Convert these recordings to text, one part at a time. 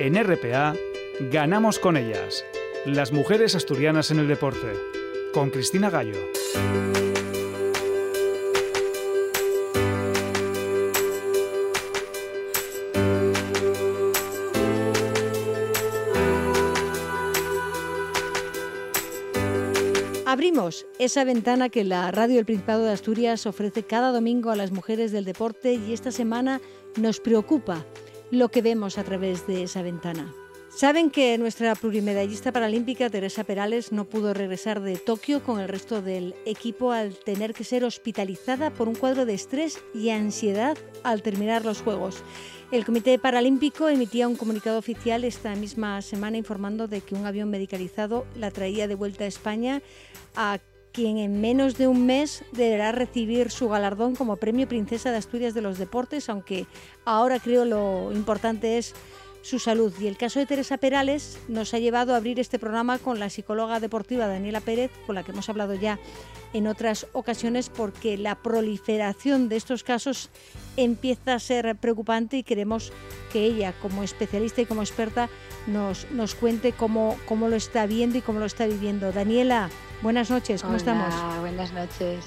En RPA, ganamos con ellas. Las mujeres asturianas en el deporte. Con Cristina Gallo. Abrimos esa ventana que la Radio del Principado de Asturias ofrece cada domingo a las mujeres del deporte y esta semana nos preocupa lo que vemos a través de esa ventana. Saben que nuestra plurimedallista paralímpica Teresa Perales no pudo regresar de Tokio con el resto del equipo al tener que ser hospitalizada por un cuadro de estrés y ansiedad al terminar los Juegos. El Comité Paralímpico emitía un comunicado oficial esta misma semana informando de que un avión medicalizado la traía de vuelta a España a quien en menos de un mes deberá recibir su galardón como Premio Princesa de Asturias de los Deportes, aunque ahora creo lo importante es su salud. Y el caso de Teresa Perales nos ha llevado a abrir este programa con la psicóloga deportiva Daniela Pérez, con la que hemos hablado ya en otras ocasiones, porque la proliferación de estos casos empieza a ser preocupante y queremos que ella, como especialista y como experta, nos, nos cuente cómo, cómo lo está viendo y cómo lo está viviendo. Daniela, Buenas noches, ¿cómo estamos? Buenas noches.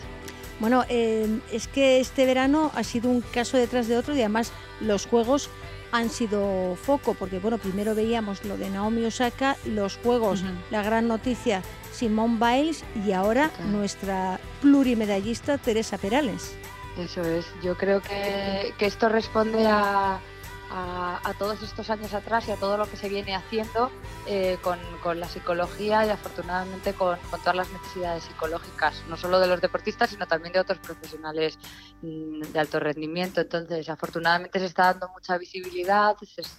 Bueno, eh, es que este verano ha sido un caso detrás de otro y además los juegos han sido foco, porque bueno, primero veíamos lo de Naomi Osaka, los juegos, la gran noticia Simone Biles y ahora nuestra plurimedallista Teresa Perales. Eso es, yo creo que, que esto responde a, a, todos estos años atrás y a todo lo que se viene haciendo eh, con, la psicología y afortunadamente con, todas las necesidades psicológicas, no solo de los deportistas, sino también de otros profesionales mm, de alto rendimiento. Entonces, afortunadamente se está dando mucha visibilidad,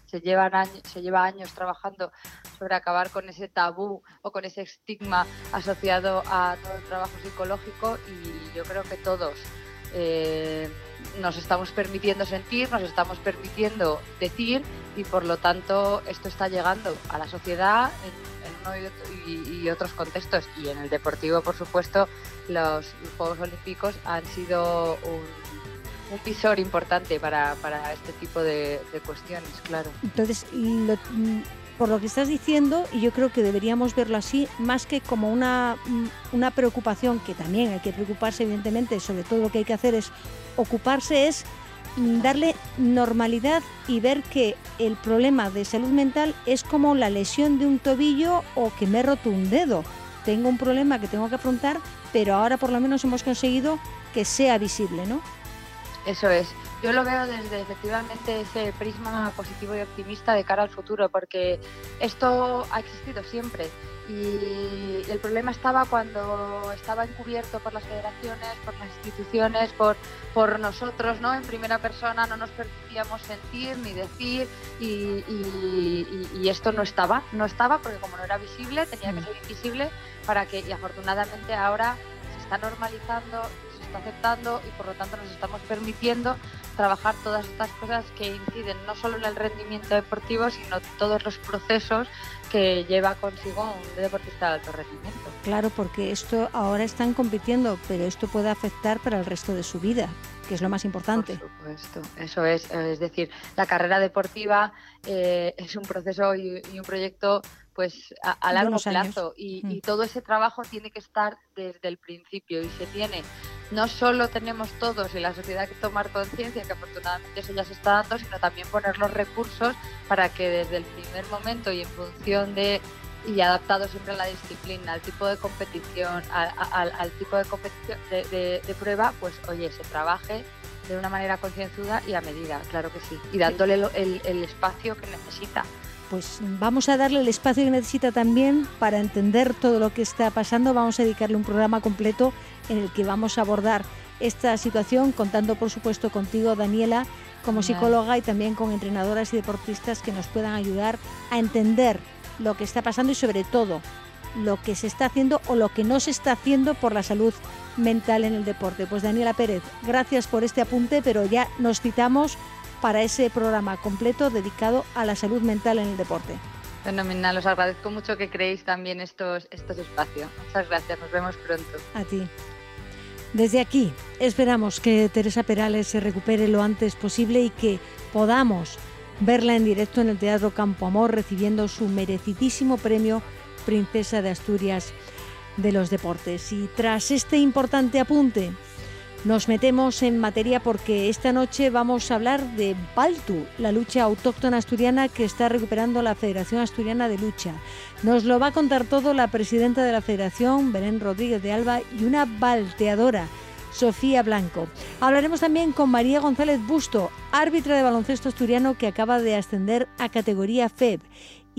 se, llevan años, se lleva años trabajando sobre acabar con ese tabú o con ese estigma asociado a todo el trabajo psicológico y yo creo que todos eh, nos estamos permitiendo sentir, nos estamos permitiendo decir y por lo tanto esto está llegando a la sociedad en, uno y, otros contextos y en el deportivo por supuesto los, Juegos Olímpicos han sido un, visor importante para, este tipo de, de, cuestiones, claro. Entonces, lo, por lo que estás diciendo, y yo creo que deberíamos verlo así, más que como una, una preocupación, que también hay que preocuparse, evidentemente, sobre todo lo que hay que hacer es ocuparse, es darle normalidad y ver que el problema de salud mental es como la lesión de un tobillo o que me he roto un dedo. Tengo un problema que tengo que afrontar, pero ahora por lo menos hemos conseguido que sea visible, ¿no? Eso es. Yo lo veo desde efectivamente ese prisma positivo y optimista de cara al futuro, porque esto ha existido siempre y el problema estaba cuando estaba encubierto por las federaciones, por las instituciones, por, por nosotros, ¿no? En primera persona no nos permitíamos sentir ni decir y, y, esto no estaba, no estaba porque como no era visible tenía que mm. ser invisible para que, y afortunadamente ahora se está normalizando, está aceptando y por lo tanto nos estamos permitiendo trabajar todas estas cosas que inciden no solo en el rendimiento deportivo, sino todos los procesos que lleva consigo un deportista de alto rendimiento. Claro, porque esto ahora están compitiendo, pero esto puede afectar para el resto de su vida, que es lo más importante. Por supuesto, eso es. Es decir, la carrera deportiva eh, es un proceso y, un proyecto pues a, largo plazo y, y, mm. todo ese trabajo tiene que estar desde el principio y se tiene no solo tenemos todos y la sociedad que tomar conciencia, que afortunadamente eso ya se está dando, sino también poner los recursos para que desde el primer momento y en función de y adaptado siempre a la disciplina, al tipo de competición, al, tipo de competición de, prueba, pues oye, se trabaje de una manera concienzuda y a medida, claro que sí, y dándole el, el espacio que necesita. Pues vamos a darle el espacio que necesita también para entender todo lo que está pasando. Vamos a dedicarle un programa completo en el que vamos a abordar esta situación, contando por supuesto contigo, Daniela, como psicóloga y también con entrenadoras y deportistas que nos puedan ayudar a entender lo que está pasando y sobre todo lo que se está haciendo o lo que no se está haciendo por la salud mental en el deporte. Pues Daniela Pérez, gracias por este apunte, pero ya nos citamos para ese programa completo dedicado a la salud mental en el deporte. Fenomenal, os agradezco mucho que creéis también estos, estos espacios. Muchas gracias, nos vemos pronto. A ti. Desde aquí esperamos que Teresa Perales se recupere lo antes posible y que podamos verla en directo en el Teatro Campo Amor recibiendo su merecidísimo premio Princesa de Asturias de los Deportes. Y tras este importante apunte, nos metemos en materia porque esta noche vamos a hablar de Baltu, la lucha autóctona asturiana que está recuperando la Federación Asturiana de Lucha. Nos lo va a contar todo la presidenta de la Federación, Belén Rodríguez de Alba, y una balteadora, Sofía Blanco. Hablaremos también con María González Busto, árbitra de baloncesto asturiano que acaba de ascender a categoría FEB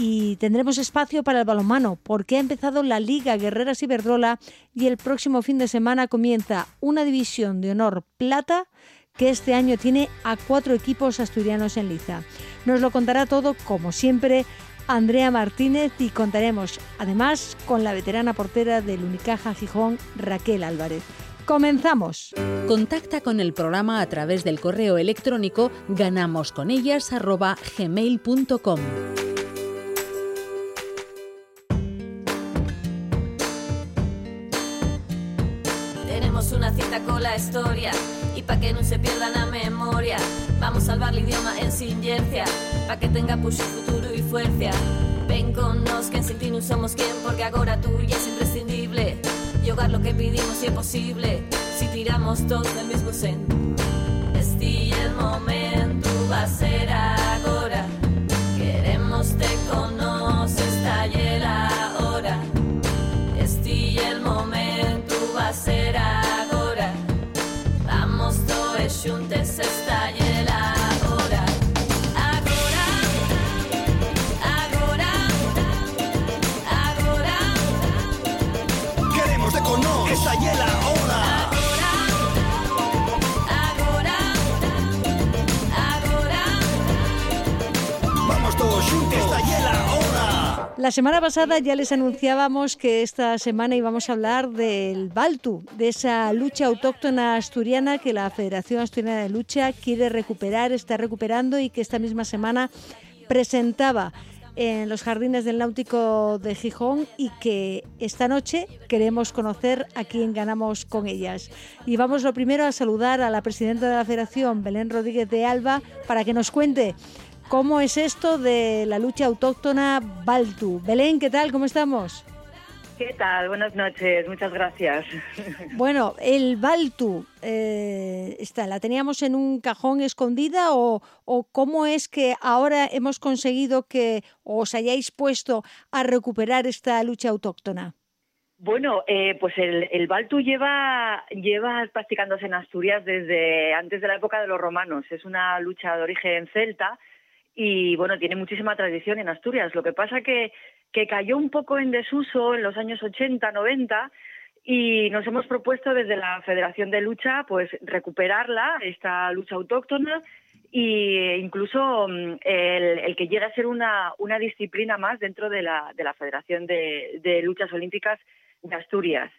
y tendremos espacio para el balonmano porque ha empezado la Liga Guerreras Iberdrola y el próximo fin de semana comienza una división de honor plata que este año tiene a cuatro equipos asturianos en liza. Nos lo contará todo, como siempre, Andrea Martínez y contaremos además con la veterana portera del Unicaja Gijón, Raquel Álvarez. Comenzamos. Contacta con el programa a través del correo electrónico ganamosconellas.gmail.com. la historia. Y pa' que no se pierda la memoria. Vamos a salvar el idioma en sinergia pa' que tenga push futuro y fuerza. Ven con nos que en sin no somos quien porque ahora tú ya es imprescindible. Yogar lo que pedimos si es posible. Si tiramos todos del mismo centro este el momento va a ser ahora. Queremos te conoces La semana pasada ya les anunciábamos que esta semana íbamos a hablar del Baltu, de esa lucha autóctona asturiana que la Federación Asturiana de Lucha quiere recuperar, está recuperando y que esta misma semana presentaba en los jardines del Náutico de Gijón y que esta noche queremos conocer a quién ganamos con ellas. Y vamos lo primero a saludar a la presidenta de la Federación, Belén Rodríguez de Alba, para que nos cuente ¿Cómo es esto de la lucha autóctona Baltu? Belén, ¿qué tal? ¿Cómo estamos? ¿Qué tal? Buenas noches, muchas gracias. Bueno, el Baltu, eh, está, ¿la teníamos en un cajón escondida o, o, cómo es que ahora hemos conseguido que os hayáis puesto a recuperar esta lucha autóctona? Bueno, eh, pues el, el, Baltu lleva, lleva practicándose en Asturias desde antes de la época de los romanos. Es una lucha de origen celta y bueno, tiene muchísima tradición en Asturias. Lo que pasa que, que cayó un poco en desuso en los años 80, 90 y nos hemos propuesto desde la Federación de Lucha pues recuperarla, esta lucha autóctona e incluso mm, el, el, que llegue a ser una, una disciplina más dentro de la, de la Federación de, de Luchas Olímpicas de Asturias.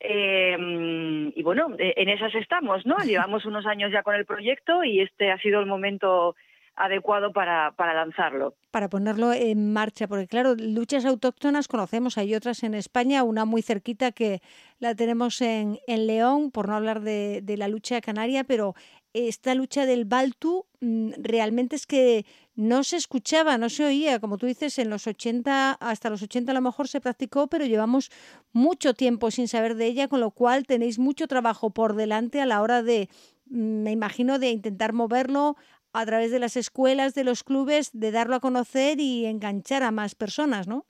Eh, y bueno, en esas estamos, ¿no? Llevamos unos años ya con el proyecto y este ha sido el momento adecuado para, para lanzarlo. Para ponerlo en marcha, porque claro, luchas autóctonas conocemos, hay otras en España, una muy cerquita que la tenemos en, en León, por no hablar de, de la lucha canaria, pero esta lucha del Baltu mm, realmente es que no se escuchaba, no se oía, como tú dices, en los 80, hasta los 80 a lo mejor se practicó, pero llevamos mucho tiempo sin saber de ella, con lo cual tenéis mucho trabajo por delante a la hora de, mm, me imagino, de intentar moverlo a través de las escuelas, de los clubes, de darlo a conocer y enganchar a más personas, ¿no?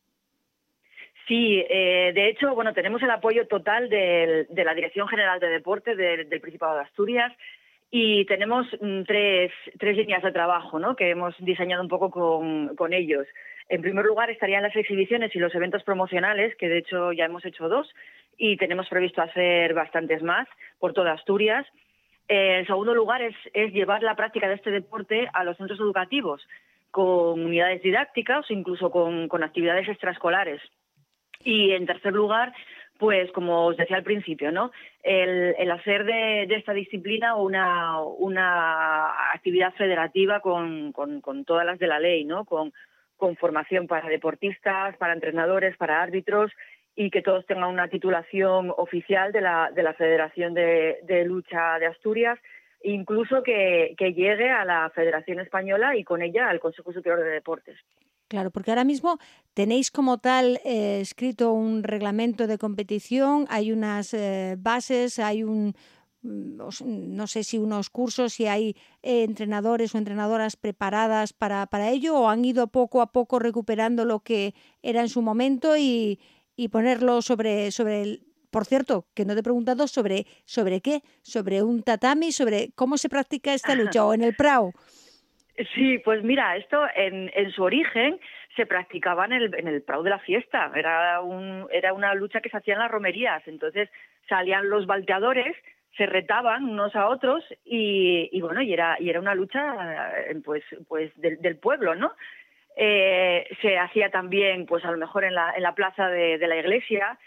Sí, eh, de hecho, bueno, tenemos el apoyo total de la Dirección General de Deporte del, del Principado de Asturias y tenemos mm, tres, tres líneas de trabajo ¿no? que hemos diseñado un poco con, con ellos. En primer lugar estarían las exhibiciones y los eventos promocionales, que de hecho ya hemos hecho dos y tenemos previsto hacer bastantes más por toda Asturias. Eh, en segundo lugar, es, llevar la práctica de este deporte a los centros educativos, con unidades didácticas o incluso con, actividades extraescolares. Y en tercer lugar, pues como os decía al principio, ¿no? El, hacer de, de, esta disciplina una, una actividad federativa con, con, con, todas las de la ley, ¿no? Con, con formación para deportistas, para entrenadores, para árbitros y que todos tengan una titulación oficial de la, de la Federación de, Lucha de Asturias incluso que, llegue a la Federación Española y con ella al Consejo Superior de Deportes. Claro, porque ahora mismo tenéis como tal eh, escrito un reglamento de competición, hay unas eh, bases, hay un, mm, no sé si unos cursos, si hay eh, entrenadores o entrenadoras preparadas para, para ello o han ido poco a poco recuperando lo que era en su momento y, y ponerlo sobre, sobre el, por cierto, que no te he preguntado sobre, sobre qué, sobre un tatami, sobre cómo se practica esta lucha o en el prao. Sí, pues mira, esto en, en su origen se practicaba en el, en el Prado de la fiesta. Era, un, era una lucha que se hacía en las romerías. Entonces salían los balteadores, se retaban unos a otros y, y bueno, y era, y era una lucha eh, pues, pues del pueblo, ¿no? Eh, se hacía también, pues a lo mejor en la, en la plaza de, la iglesia,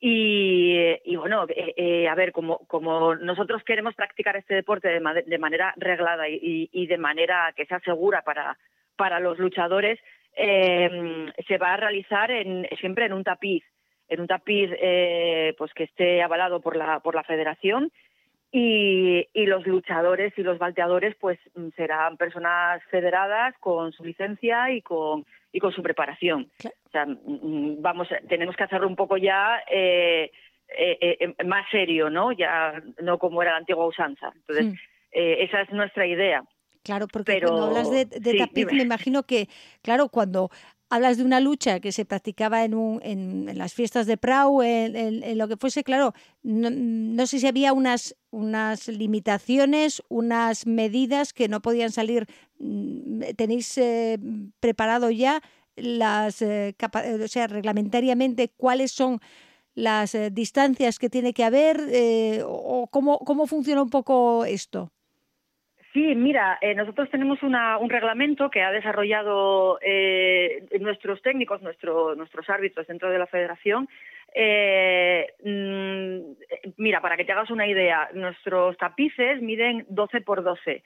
y, bueno, eh, eh, a ver, como, como nosotros queremos practicar este deporte de, manera reglada y, y, de manera que sea segura para, para los luchadores, eh, se va a realizar en, siempre en un tapiz, en un tapiz eh, pues que esté avalado por la, por la federación y, y, los luchadores y los balteadores pues serán personas federadas con su licencia y con y con su preparación. O sea, vamos, tenemos que hacerlo un poco ya eh, eh, eh, más serio, ¿no? Ya no como era la antigua usanza. Entonces, mm. esa es nuestra idea. Claro, porque cuando hablas de, de tapiz, me imagino que, claro, cuando hablas de una lucha que se practicaba en, un, en, las fiestas de Prau, en, lo que fuese, claro, no, sé si había unas, unas limitaciones, unas medidas que no podían salir. Mm, ¿Tenéis eh, preparado ya las, eh, o sea, reglamentariamente cuáles son las eh, distancias que tiene que haber eh, o cómo, cómo funciona un poco esto? Sí, mira, eh, nosotros tenemos una, un reglamento que ha desarrollado eh, nuestros técnicos, nuestro, nuestros árbitros dentro de la federación. Eh, mmm, mira, para que te hagas una idea, nuestros tapices miden 12 por 12.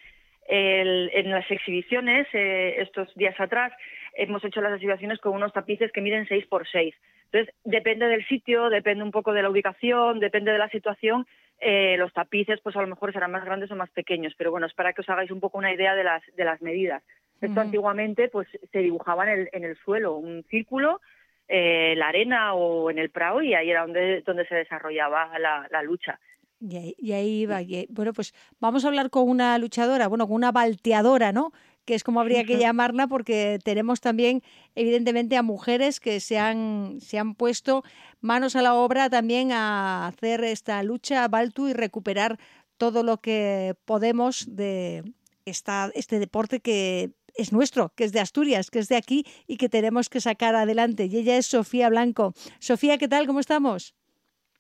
El, en las exhibiciones, eh, estos días atrás, hemos hecho las exhibiciones con unos tapices que miden 6 por 6. Entonces, depende del sitio, depende un poco de la ubicación, depende de la situación, eh, los tapices pues a lo mejor serán más grandes o más pequeños, pero bueno, es para que os hagáis un poco una idea de las, de las medidas. Esto uh -huh. antiguamente pues se dibujaba en el, en el suelo, un círculo, eh, la arena o en el prado y ahí era donde, donde se desarrollaba la, la lucha. Y ahí, y ahí iba. Y, bueno, pues vamos a hablar con una luchadora, bueno, con una balteadora, ¿no? Que es como habría que llamarla, porque tenemos también, evidentemente, a mujeres que se han, se han puesto manos a la obra también a hacer esta lucha a Baltu y recuperar todo lo que podemos de esta, este deporte que es nuestro, que es de Asturias, que es de aquí y que tenemos que sacar adelante. Y ella es Sofía Blanco. Sofía, ¿qué tal? ¿Cómo estamos?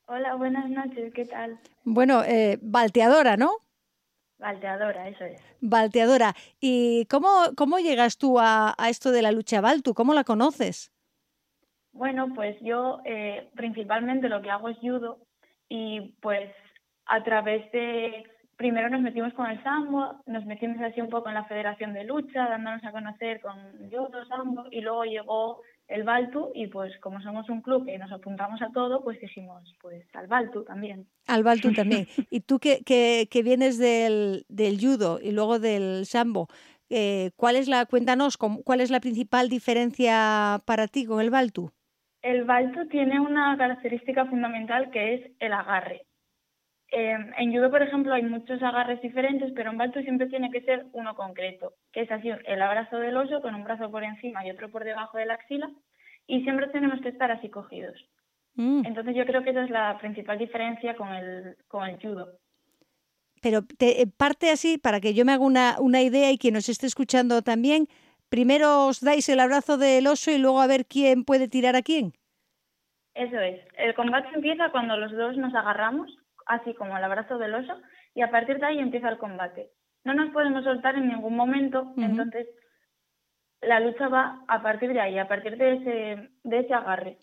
Hola, buenas noches, ¿qué tal? Bueno, eh, balteadora, ¿no? Balteadora, eso es. Balteadora. ¿Y cómo, cómo llegas tú a, a esto de la lucha Baltu? ¿Cómo la conoces? Bueno, pues yo eh, principalmente lo que hago es judo y pues a través de, primero nos metimos con el sambo, nos metimos así un poco en la federación de lucha, dándonos a conocer con judo, sambo y luego llegó el Baltu y pues como somos un club que nos apuntamos a todo, pues dijimos pues al Baltu también. Al Baltu también. y tú que, que, que vienes del, del, judo y luego del sambo, eh, ¿cuál es la, cuéntanos, cuál es la principal diferencia para ti con el Baltu? El Baltu tiene una característica fundamental que es el agarre. Eh, en judo, por ejemplo, hay muchos agarres diferentes, pero en Baltu siempre tiene que ser uno concreto, que es así el abrazo del oso con un brazo por encima y otro por debajo de la axila, y siempre tenemos que estar así cogidos. Mm. Entonces yo creo que esa es la principal diferencia con el, con el judo. Pero te, parte así, para que yo me haga una, una idea y quien nos esté escuchando también, primero os dais el abrazo del oso y luego a ver quién puede tirar a quién. Eso es. El combate empieza cuando los dos nos agarramos así como el abrazo del oso, y a partir de ahí empieza el combate. No nos podemos soltar en ningún momento, uh -huh. entonces la lucha va a partir de ahí, a partir de ese, de ese agarre.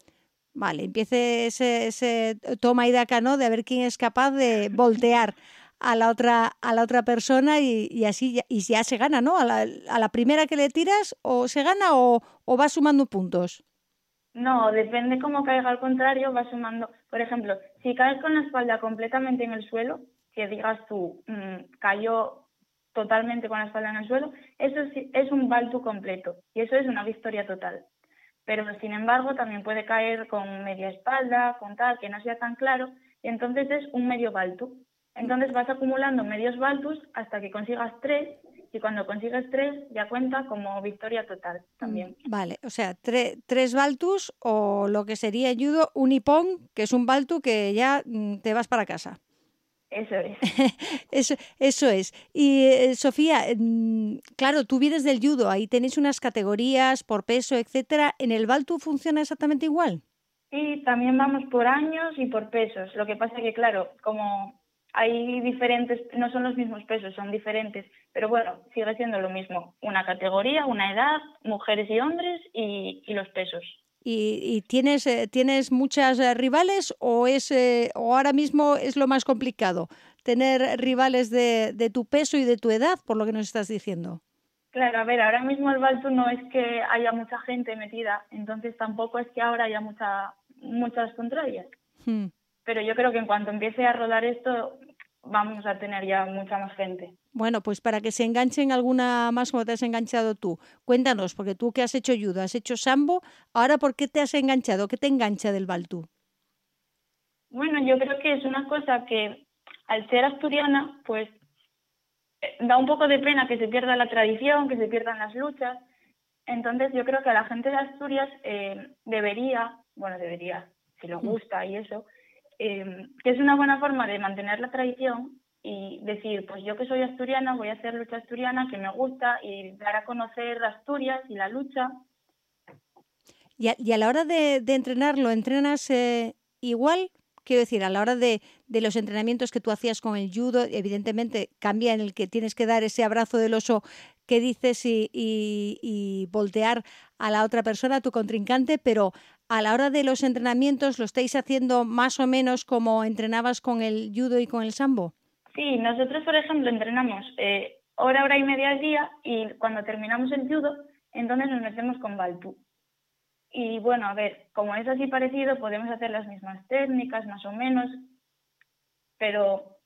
Vale, empiece ese, ese toma y daca, ¿no? De ver quién es capaz de voltear a la otra a la otra persona y, y así y ya se gana, ¿no? A la, a la, primera que le tiras o se gana o, o va sumando puntos. No, depende cómo caiga al contrario, va sumando. Por ejemplo, si caes con la espalda completamente en el suelo, que digas tú, mm, cayó totalmente con la espalda en el suelo, eso es un baltu completo y eso es una victoria total. Pero sin embargo también puede caer con media espalda, con tal, que no sea tan claro, y entonces es un medio baltu. Entonces vas acumulando medios baltus hasta que consigas tres y cuando consigues tres ya cuenta como victoria total también. Mm, vale, o sea, tres baltus o lo que sería judo, un hipón, que es un baltu que ya mm, te vas para casa. Eso es. eso, eso es. Y eh, Sofía, mm, claro, tú vienes del judo, ahí tenéis unas categorías por peso, etcétera. ¿En el Baltu funciona exactamente igual? Sí, también vamos por años y por pesos. Lo que pasa que, claro, como hay diferentes, no son los mismos pesos, son diferentes, pero bueno, sigue siendo lo mismo. Una categoría, una edad, mujeres y hombres y, y los pesos. ¿Y, tienes, eh, tienes muchas eh, rivales o, es, eh, o ahora mismo es lo más complicado? Tener rivales de, de, tu peso y de tu edad, por lo que nos estás diciendo. Claro, a ver, ahora mismo el Baltu no es que haya mucha gente metida, entonces tampoco es que ahora haya mucha, muchas contrarias. Hmm. Pero yo creo que en cuanto empiece a rodar esto, vamos a tener ya mucha más gente. Bueno, pues para que se enganchen alguna más como te has enganchado tú, cuéntanos, porque tú que has hecho judo, has hecho sambo, ahora ¿por qué te has enganchado? ¿Qué te engancha del Baltú? Bueno, yo creo que es una cosa que al ser asturiana, pues eh, da un poco de pena que se pierda la tradición, que se pierdan las luchas. Entonces yo creo que a la gente de Asturias eh, debería, bueno, debería, si le mm. gusta y eso, eh, que es una buena forma de mantener la tradición y decir, pues yo que soy asturiana voy a hacer lucha asturiana que me gusta y dar a conocer Asturias y la lucha. Y a, la hora de, de entrenar, ¿lo entrenas eh, igual? Quiero decir, a la hora de, de, los entrenamientos que tú hacías con el judo, evidentemente cambia en el que tienes que dar ese abrazo del oso que dices y, y, y voltear a la otra persona, a tu contrincante, pero a la hora de los entrenamientos, ¿lo estáis haciendo más o menos como entrenabas con el judo y con el sambo? Sí, nosotros, por ejemplo, entrenamos eh, hora, hora y media al día y cuando terminamos el judo, entonces nos metemos con Baltu. Y bueno, a ver, como es así parecido, podemos hacer las mismas técnicas, más o menos, pero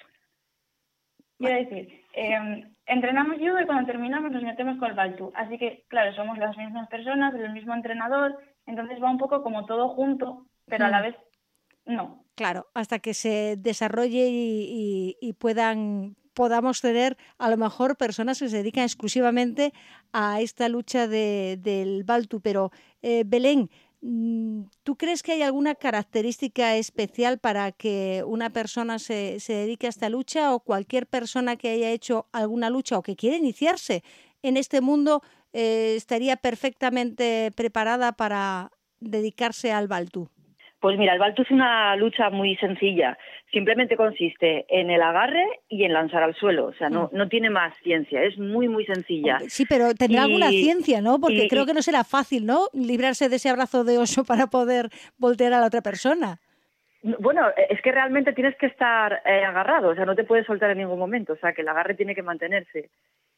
quiero decir, em, entrenamos judo y cuando terminamos nos metemos con el Baltu. Así que, claro, somos las mismas personas, el mismo entrenador, entonces va un poco como todo junto, pero a la hmm. vez no. Claro, hasta que se desarrolle y, puedan podamos tener a lo mejor personas que se dedican exclusivamente a esta lucha del Baltu. Pero, eh, Belén, mm, ¿tú crees que hay alguna característica especial para que una persona se, se dedique a esta lucha o cualquier persona que haya hecho alguna lucha o que quiera iniciarse en este mundo eh, estaría perfectamente preparada para dedicarse al Baltu? Pues mira, el balto es una lucha muy sencilla. Simplemente consiste en el agarre y en lanzar al suelo. O sea, no, mm. no tiene más ciencia. Es muy, muy sencilla. Sí, pero tendrá alguna ciencia, ¿no? Porque creo que no será fácil, ¿no? Librarse de ese abrazo de oso para poder voltear a la otra persona. Bueno, es que realmente tienes que estar eh, agarrado. O sea, no te puedes soltar en ningún momento. O sea, que el agarre tiene que mantenerse.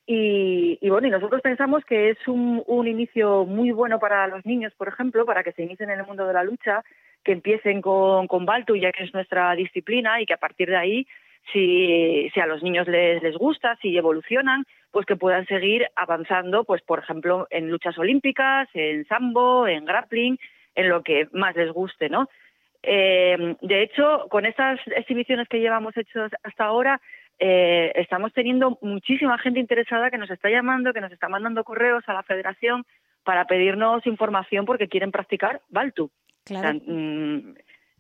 Y, y, bueno, y nosotros pensamos que es un, un, inicio muy bueno para los niños, por ejemplo, para que se inicien en el mundo de la lucha, que empiecen con, con Baltu, ya que es nuestra disciplina, y que a partir de ahí, si, si a los niños les, les gusta, si evolucionan, pues que puedan seguir avanzando, pues por ejemplo, en luchas olímpicas, en sambo, en grappling, en lo que más les guste, ¿no? Eh, de hecho, con estas exhibiciones que llevamos hechos hasta ahora, eh, estamos teniendo muchísima gente interesada que nos está llamando, que nos está mandando correos a la federación para pedirnos información porque quieren practicar Baltu. Claro. Mm,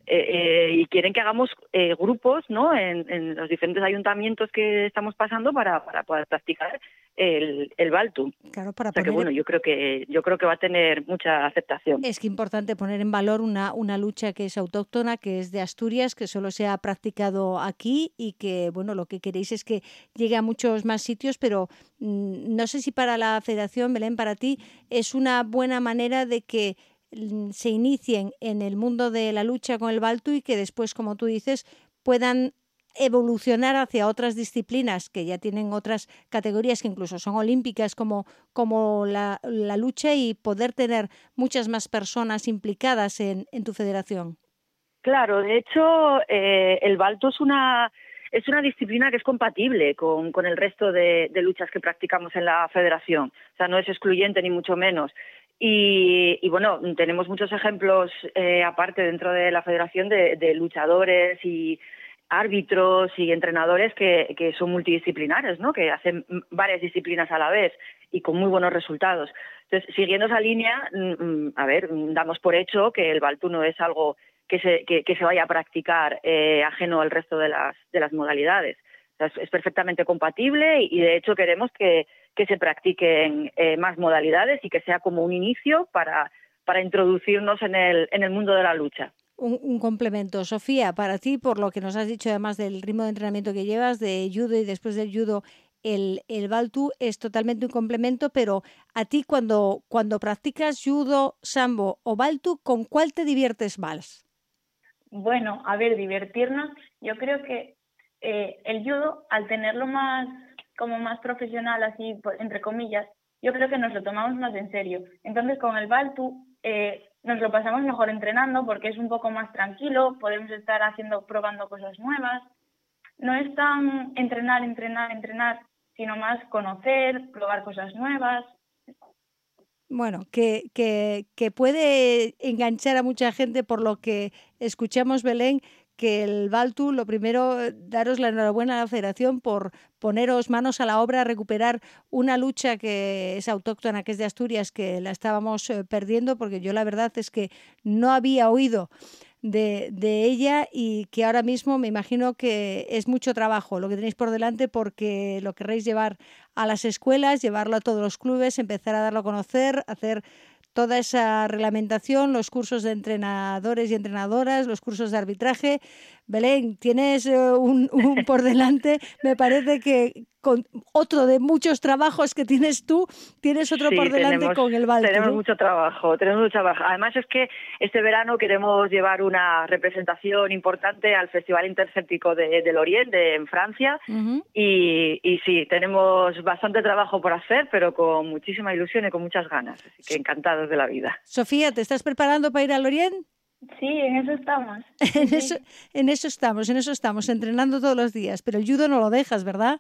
eh, eh, y quieren que hagamos eh, grupos ¿no? En, los diferentes ayuntamientos que estamos pasando para, para poder practicar el, el Baltu. Claro, para o sea que bueno, yo creo que yo creo que va a tener mucha aceptación. Es que importante poner en valor una, una lucha que es autóctona, que es de Asturias, que solo se ha practicado aquí y que bueno, lo que queréis es que llegue a muchos más sitios, pero mm, no sé si para la Federación, Belén, para ti es una buena manera de que se inicien en el mundo de la lucha con el Baltu y que después, como tú dices, puedan evolucionar hacia otras disciplinas que ya tienen otras categorías que incluso son olímpicas como, como la, la lucha y poder tener muchas más personas implicadas en, en tu federación. Claro, de hecho, eh, el Balto es una es una disciplina que es compatible con, con el resto de, de, luchas que practicamos en la federación. O sea, no es excluyente ni mucho menos. Y, y bueno, tenemos muchos ejemplos, eh, aparte dentro de la federación, de, luchadores y árbitros y entrenadores que, son multidisciplinares, ¿no? que hacen varias disciplinas a la vez y con muy buenos resultados. Entonces, siguiendo esa línea, mm, mm, a ver, damos por hecho que el Baltu no es algo que se, que, que se vaya a practicar eh, ajeno al resto de las, de las modalidades. Es, perfectamente compatible y, de hecho queremos que, que se practiquen eh, más modalidades y que sea como un inicio para, para introducirnos en el, en el mundo de la lucha un, un, complemento. Sofía, para ti, por lo que nos has dicho además del ritmo de entrenamiento que llevas, de judo y después del judo, el, el Baltu es totalmente un complemento, pero a ti cuando, cuando practicas judo, sambo o Baltu, ¿con cuál te diviertes más? Bueno, a ver, divertirnos, yo creo que eh, el judo, al tenerlo más como más profesional, así entre comillas, yo creo que nos lo tomamos más en serio. Entonces, con el Baltu, eh, nos lo pasamos mejor entrenando porque es un poco más tranquilo, podemos estar haciendo, probando cosas nuevas. No es tan entrenar, entrenar, entrenar, sino más conocer, probar cosas nuevas. Bueno, que, que, que puede enganchar a mucha gente por lo que escuchamos, Belén, que el Baltu, lo primero, daros la enhorabuena a la Federación por poneros manos a la obra, recuperar una lucha que es autóctona, que es de Asturias, que la estábamos eh, perdiendo, porque yo la verdad es que no había oído de, de, ella y que ahora mismo me imagino que es mucho trabajo lo que tenéis por delante porque lo querréis llevar a las escuelas, llevarlo a todos los clubes, empezar a darlo a conocer, hacer toda esa reglamentación, los cursos de entrenadores y entrenadoras, los cursos de arbitraje. Belén, tienes eh, un, un por delante, me parece que con otro de muchos trabajos que tienes tú, tienes otro sí, por delante tenemos, con el Balto. Tenemos mucho trabajo, tenemos mucho trabajo. Además es que este verano queremos llevar una representación importante al Festival Intercéptico de, del Oriente en Francia uh -huh. y, y, sí, tenemos bastante trabajo por hacer, pero con muchísima ilusión y con muchas ganas. Así que encantados de la vida. Sofía, ¿te estás preparando para ir al Oriente? Sí, en eso estamos. en, sí. eso, en eso estamos, en eso estamos, entrenando todos los días, pero el judo no lo dejas, ¿verdad?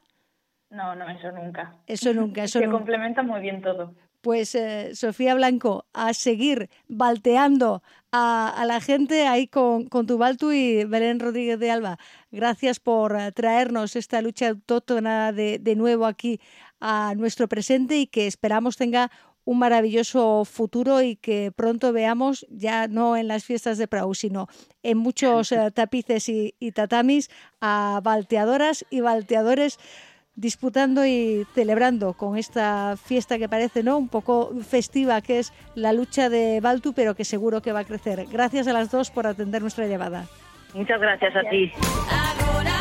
No, no, eso nunca. Eso nunca, eso Se nunca. complementa muy bien todo. Pues eh, Sofía Blanco, a seguir balteando a, a la gente ahí con, con, tu Baltu y Belén Rodríguez de Alba. Gracias por uh, traernos esta lucha autóctona de, de nuevo aquí a nuestro presente y que esperamos tenga un maravilloso futuro y que pronto veamos, ya no en las fiestas de Prau, sino en muchos uh, tapices y, y, tatamis, a balteadoras y balteadores disputando y celebrando con esta fiesta que parece no un poco festiva que es la lucha de Baltu pero que seguro que va a crecer. Gracias a las dos por atender nuestra llamada. Muchas gracias, gracias. a ti. Agora,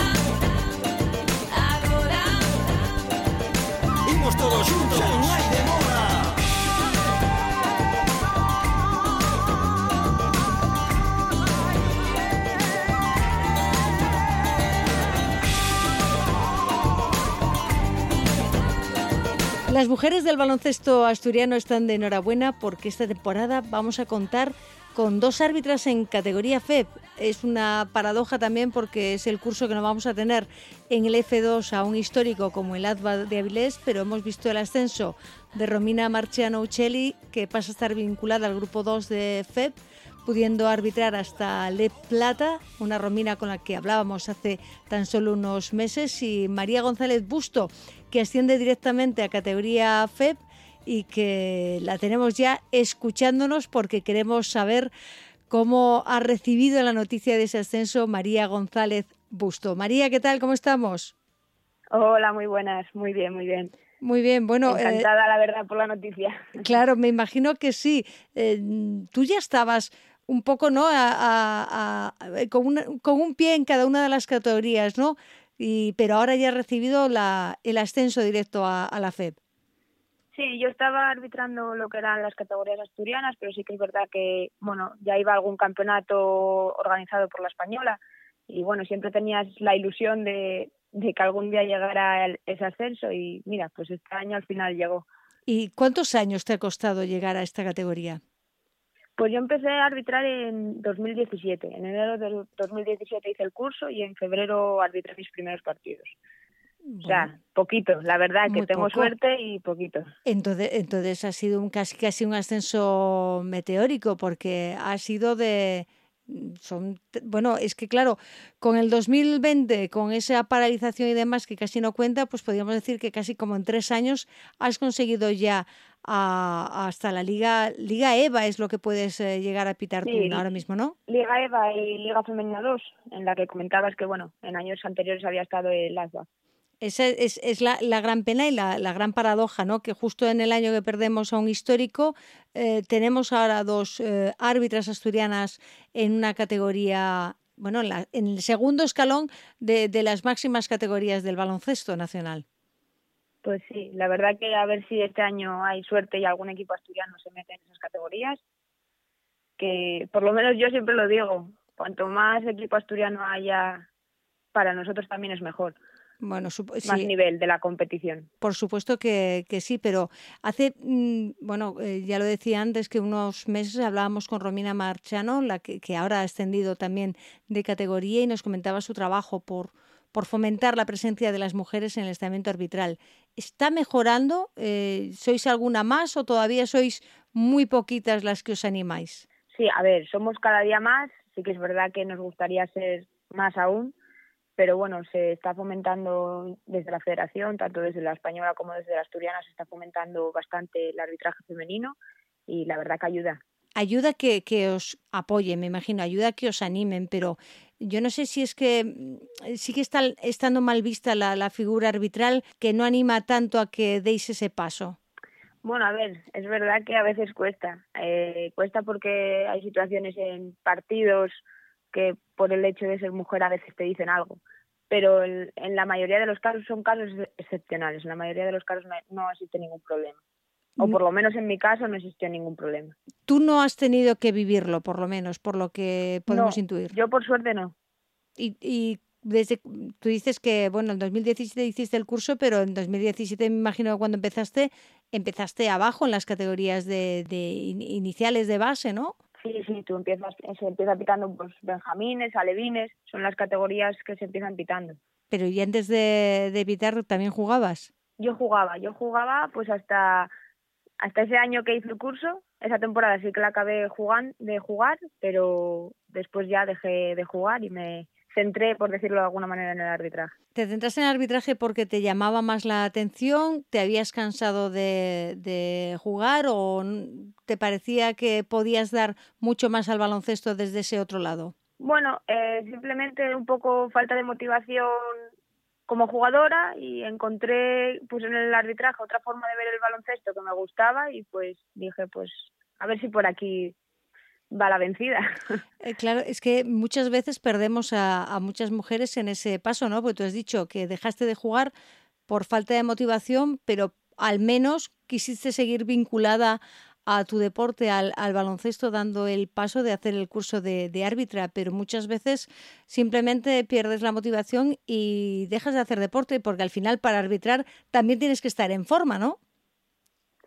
agora. Imos todos juntos, Las mujeres del baloncesto asturiano están de enhorabuena porque esta temporada vamos a contar con dos árbitras en categoría FEP. Es una paradoja también porque es el curso que no vamos a tener en el F2 a un histórico como el ADVA de Avilés, pero hemos visto el ascenso de Romina Marciano Uccelli, que pasa a estar vinculada al grupo 2 de FEP, pudiendo arbitrar hasta Le Plata, una Romina con la que hablábamos hace tan solo unos meses, y María González Busto, que asciende directamente a categoría FEP y que la tenemos ya escuchándonos porque queremos saber cómo ha recibido la noticia de ese ascenso María González Busto. María, ¿qué tal? ¿Cómo estamos? Hola, muy buenas, muy bien, muy bien. Muy bien, bueno. Encantada, eh, la verdad, por la noticia. Claro, me imagino que sí. Eh, tú ya estabas un poco, ¿no? A, a, a, con, una, con un pie en cada una de las categorías, ¿no? Y, pero ahora ya ha recibido la, el ascenso directo a, la FEB. Sí, yo estaba arbitrando lo que eran las categorías asturianas, pero sí que es verdad que, bueno, ya iba a algún campeonato organizado por la española y, bueno, siempre tenías la ilusión de, de que algún día llegara el, ese ascenso y, mira, pues este año al final llegó. ¿Y cuántos años te ha costado llegar a esta categoría? Pues yo empecé a arbitrar en 2017. En enero de 2017 hice el curso y en febrero arbitré mis primeros partidos. o sea, poquito, la verdad que tengo suerte y poquito. Entonces, entonces ha sido un casi casi un ascenso meteórico porque ha sido de son bueno, es que claro, con el 2020, con esa paralización y demás que casi no cuenta, pues podríamos decir que casi como en tres años has conseguido ya hasta la Liga Liga EVA es lo que puedes eh, llegar a pitar tú ahora mismo, ¿no? Liga EVA y Liga Femenina 2, en la que comentabas que, bueno, en años anteriores había estado el ASBA. Esa es, es la, la, gran pena y la, la, gran paradoja, ¿no? Que justo en el año que perdemos a un histórico, eh, tenemos ahora dos eh, árbitras asturianas en una categoría, bueno, en, en el segundo escalón de, de las máximas categorías del baloncesto nacional. Pues sí, la verdad que a ver si este año hay suerte y algún equipo asturiano se mete en esas categorías. Que por lo menos yo siempre lo digo, cuanto más equipo asturiano haya, para nosotros también es mejor. Bueno, más nivel de la competición. Por supuesto que, que sí, pero hace, mm, bueno, eh, ya lo decía antes que unos meses hablábamos con Romina Marchano, la que, que ahora ha ascendido también de categoría y nos comentaba su trabajo por, por fomentar la presencia de las mujeres en el estamento arbitral. ¿Está mejorando? Eh, ¿Sois alguna más o todavía sois muy poquitas las que os animáis? Sí, a ver, somos cada día más. Sí que es verdad que nos gustaría ser más aún, pero bueno, se está fomentando desde la federación, tanto desde la española como desde la asturiana, se está fomentando bastante el arbitraje femenino y la verdad que ayuda. Ayuda que, que os apoyen, me imagino, ayuda que os animen, pero yo no sé si es que mm, sigue está, estando mal vista la, figura arbitral que no anima tanto a que deis ese paso. Bueno, a ver, es verdad que a veces cuesta. Eh, cuesta porque hay situaciones en partidos que por el hecho de ser mujer a veces te dicen algo. Pero en, la mayoría de los casos son casos excepcionales. En la mayoría de los casos no existe ningún problema. O por lo menos en mi caso no existió ningún problema. Tú no has tenido que vivirlo, por lo menos, por lo que podemos intuir. Yo por suerte no. Y, y desde tú dices que bueno en 2017 hiciste el curso pero en 2017 me imagino que cuando empezaste empezaste abajo en las categorías de, de iniciales de base no sí sí tú empiezas se empieza pitando pues benjamines alevines son las categorías que se empiezan pitando pero y antes de, de pitar también jugabas yo jugaba yo jugaba pues hasta hasta ese año que hice el curso, esa temporada sí que la acabé jugando, de jugar, pero después ya dejé de jugar y me centré, por decirlo de alguna manera, en el arbitraje. ¿Te centraste en el arbitraje porque te llamaba más la atención? ¿Te habías cansado de, de jugar o te parecía que podías dar mucho más al baloncesto desde ese otro lado? Bueno, eh, simplemente un poco falta de motivación como jugadora y encontré pues en el arbitraje otra forma de ver el baloncesto que me gustaba y pues dije pues a ver si por aquí va la vencida. Eh, claro, es que muchas veces perdemos a, muchas mujeres en ese paso, ¿no? Porque tú has dicho que dejaste de jugar por falta de motivación, pero al menos quisiste seguir vinculada a tu deporte, al, al, baloncesto, dando el paso de hacer el curso de, de, árbitra, pero muchas veces simplemente pierdes la motivación y dejas de hacer deporte, porque al final para arbitrar también tienes que estar en forma, ¿no?